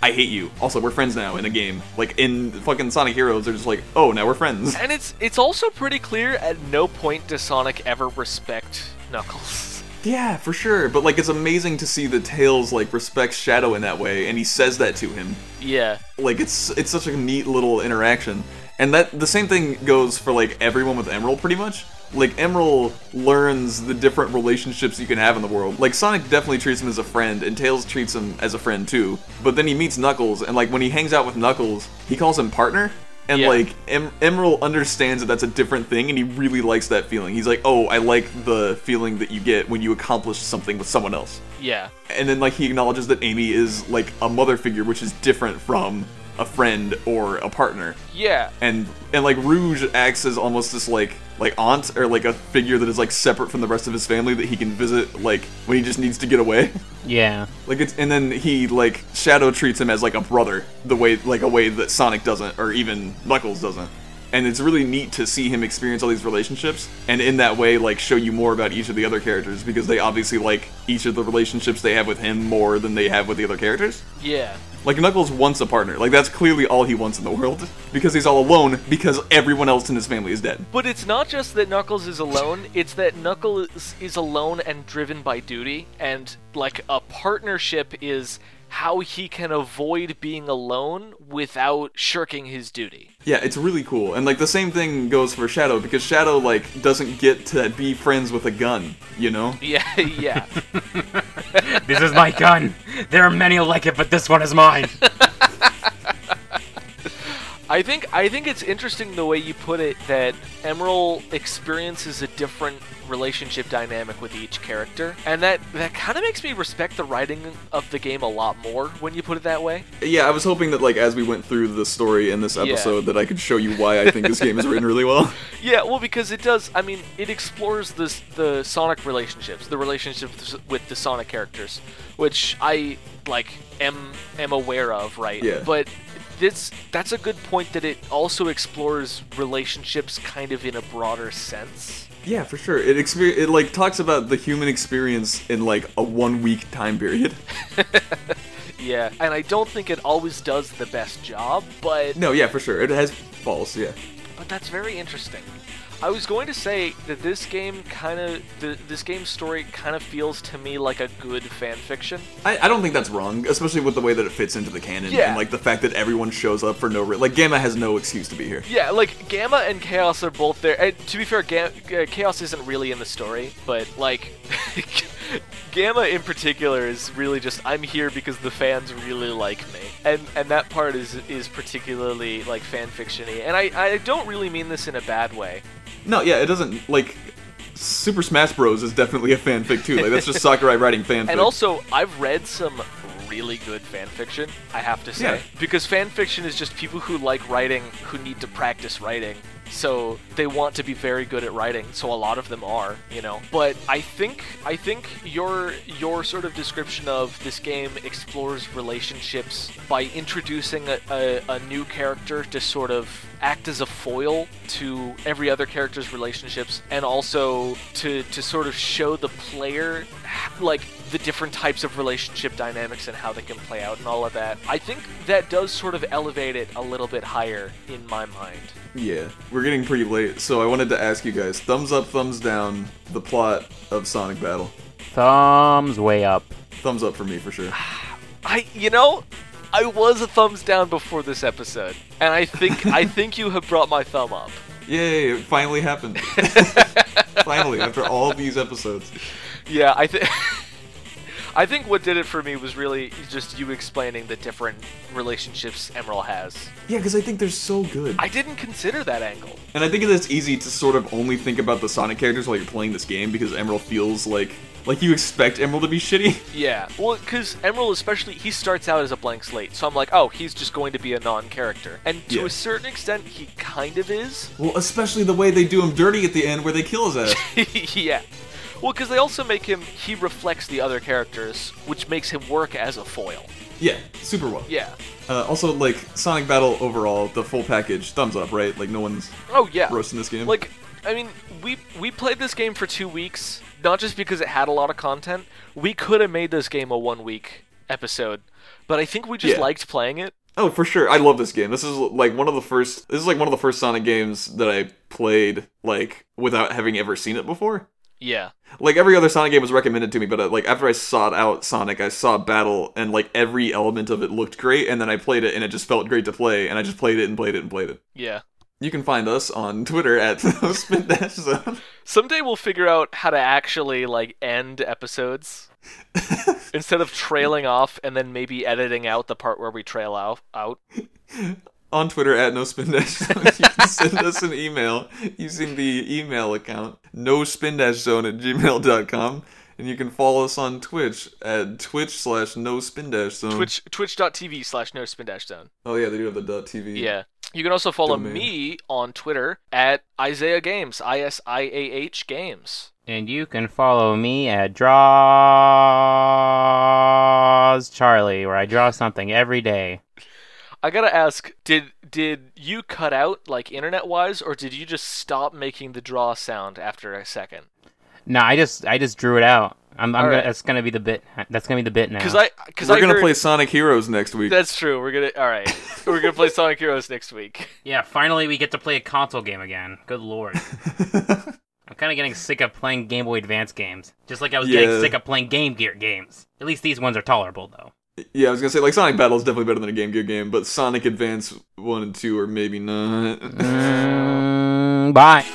"I hate you." Also, we're friends now in a game. Like in fucking Sonic Heroes, they're just like, "Oh, now we're friends." And it's it's also pretty clear at no point does Sonic ever respect Knuckles. Yeah, for sure. But like, it's amazing to see the Tails like respects Shadow in that way, and he says that to him. Yeah. like it's it's such a neat little interaction and that the same thing goes for like everyone with emerl pretty much like emerl learns the different relationships you can have in the world. Like sonic definitely treats him as a friend and tails treats him as a friend too. But then he meets knuckles and like when he hangs out with knuckles he calls him partner? And Yeah. like em- emerl understands that that's a different thing and he really likes that feeling. He's like oh i like the feeling that you get when you accomplish something with someone else. Yeah. and then like he acknowledges that Amy is like a mother figure, which is different from a friend or a partner. Yeah. And and like Rouge acts as almost this like like aunt or like a figure that is like separate from the rest of his family that he can visit like when he just needs to get away. Yeah. like it's and then he like Shadow treats him as like a brother, the way like a way that Sonic doesn't or even Knuckles doesn't. And it's really neat to see him experience all these relationships and in that way like show you more about each of the other characters because they obviously like each of the relationships they have with him more than they have with the other characters. Yeah. Like Knuckles wants a partner. Like that's clearly all he wants in the world because he's all alone because everyone else in his family is dead. But it's not just that Knuckles is alone, it's that Knuckles is alone and driven by duty, and like a partnership is how he can avoid being alone without shirking his duty. Yeah, it's really cool. And like the same thing goes for Shadow because Shadow like doesn't get to be friends with a gun, you know? Yeah, yeah. This is my gun. There are many like it, but this one is mine. I think I think it's interesting the way you put it that Emerl experiences a different relationship dynamic with each character, and that that kind of makes me respect the writing of the game a lot more when you put it that way. Yeah, I was hoping that like as we went through the story in this episode that I could show you why I think this game is written really well. Yeah, well, because it does. I mean, it explores this the Sonic relationships, the relationships with the Sonic characters, which I like am am aware of, right? Yeah. But this that's a good point that it also explores relationships kind of in a broader sense. Yeah, for sure. It exper- it like talks about the human experience in like a one week time period. Yeah, and I don't think it always does the best job, but No, yeah, for sure. It has faults, yeah. but that's very interesting. I was going to say that this game kind of this game's story kind of feels to me like a good fan fiction. I, I don't think that's wrong, especially with the way that it fits into the canon Yeah. and like the fact that everyone shows up for no re- like Gamma has no excuse to be here. Yeah, like Gamma and Chaos are both there. And to be fair, Ga- uh, Chaos isn't really in the story, but like Gamma in particular is really just I'm here because the fans really like me, and and that part is is particularly like fan fictiony. And I I don't really mean this in a bad way. No, yeah, it doesn't like Super Smash Bros is definitely a fanfic too. Like that's just Sakurai writing fanfic. And also, I've read some really good fan fiction, I have to say. Yeah. Because fan fiction is just people who like writing who need to practice writing. So they want to be very good at writing. So a lot of them are, you know. But I think I think your your sort of description of this game explores relationships by introducing a, a, a new character to sort of act as a foil to every other character's relationships and also to to sort of show the player like the different types of relationship dynamics and how they can play out and all of that. I think that does sort of elevate it a little bit higher in my mind. Yeah, we're getting pretty late, so I wanted to ask you guys: thumbs up, thumbs down, the plot of Sonic Battle. Thumbs way up. Thumbs up for me for sure. I you know, I was a thumbs down before this episode, and I think I think you have brought my thumb up. Yay! It finally happened. finally, after all these episodes. Yeah, I think I think what did it for me was really just you explaining the different relationships Emerl has. Yeah, because I think they're so good. I didn't consider that angle. And I think it's easy to sort of only think about the Sonic characters while you're playing this game because Emerl feels like like you expect Emerl to be shitty. Yeah, well, because Emerl, especially, he starts out as a blank slate, so I'm like, oh, he's just going to be a non-character, and to Yeah. a certain extent, he kind of is. Well, especially the way they do him dirty at the end where they kill his ass. yeah. Well, because they also make him, he reflects the other characters, which makes him work as a foil. yeah, super well. Yeah. Uh, also, like Sonic Battle overall, the full package, thumbs up, right? Like no one's Oh yeah. roasting this game. Like, I mean, we we played this game for two weeks, not just because it had a lot of content. We could have made this game a one week episode, but I think we just Yeah. liked playing it. Oh, for sure. I love this game. This is like one of the first. This is like one of the first Sonic games that I played like without having ever seen it before. Yeah. Like every other Sonic game was recommended to me, but uh, like after I sought out Sonic, I saw Battle, and like every element of it looked great, and then I played it, and it just felt great to play, and I just played it and played it and played it. Yeah. You can find us on Twitter at Spin Dash Zone. Someday we'll figure out how to actually like end episodes instead of trailing off and then maybe editing out the part where we trail out. Out. on Twitter at no spin dash zone. You can send us an email using the email account no spin dash zone at gmail.com. and you can follow us on Twitch at Twitch slash No Spin Dash Zone. Twitch twitch.tv slash no spin dash zone. Oh yeah, they do have the dot TV. Yeah. You can also follow Domain. me on Twitter at Isaiah Games. I S I A H Games. And you can follow me at Draws Charlie, where I draw something every day. I gotta ask, did did you cut out like internet wise, or did you just stop making the draw sound after a second? No, I just I just drew it out. I'm, I'm All gonna, that's gonna be the bit. That's gonna be the bit now. Because I because We're I gonna heard- play Sonic Heroes next week. That's true. We're gonna all right. We're gonna play Sonic Heroes next week. yeah, finally we get to play a console game again. Good lord. I'm kind of getting sick of playing Game Boy Advance games. Just like I was Yeah. getting sick of playing Game Gear games. At least these ones are tolerable though. Yeah, I was gonna say like Sonic Battle is definitely better than a Game Gear game, but Sonic Advance one and two are maybe not. Mm, bye.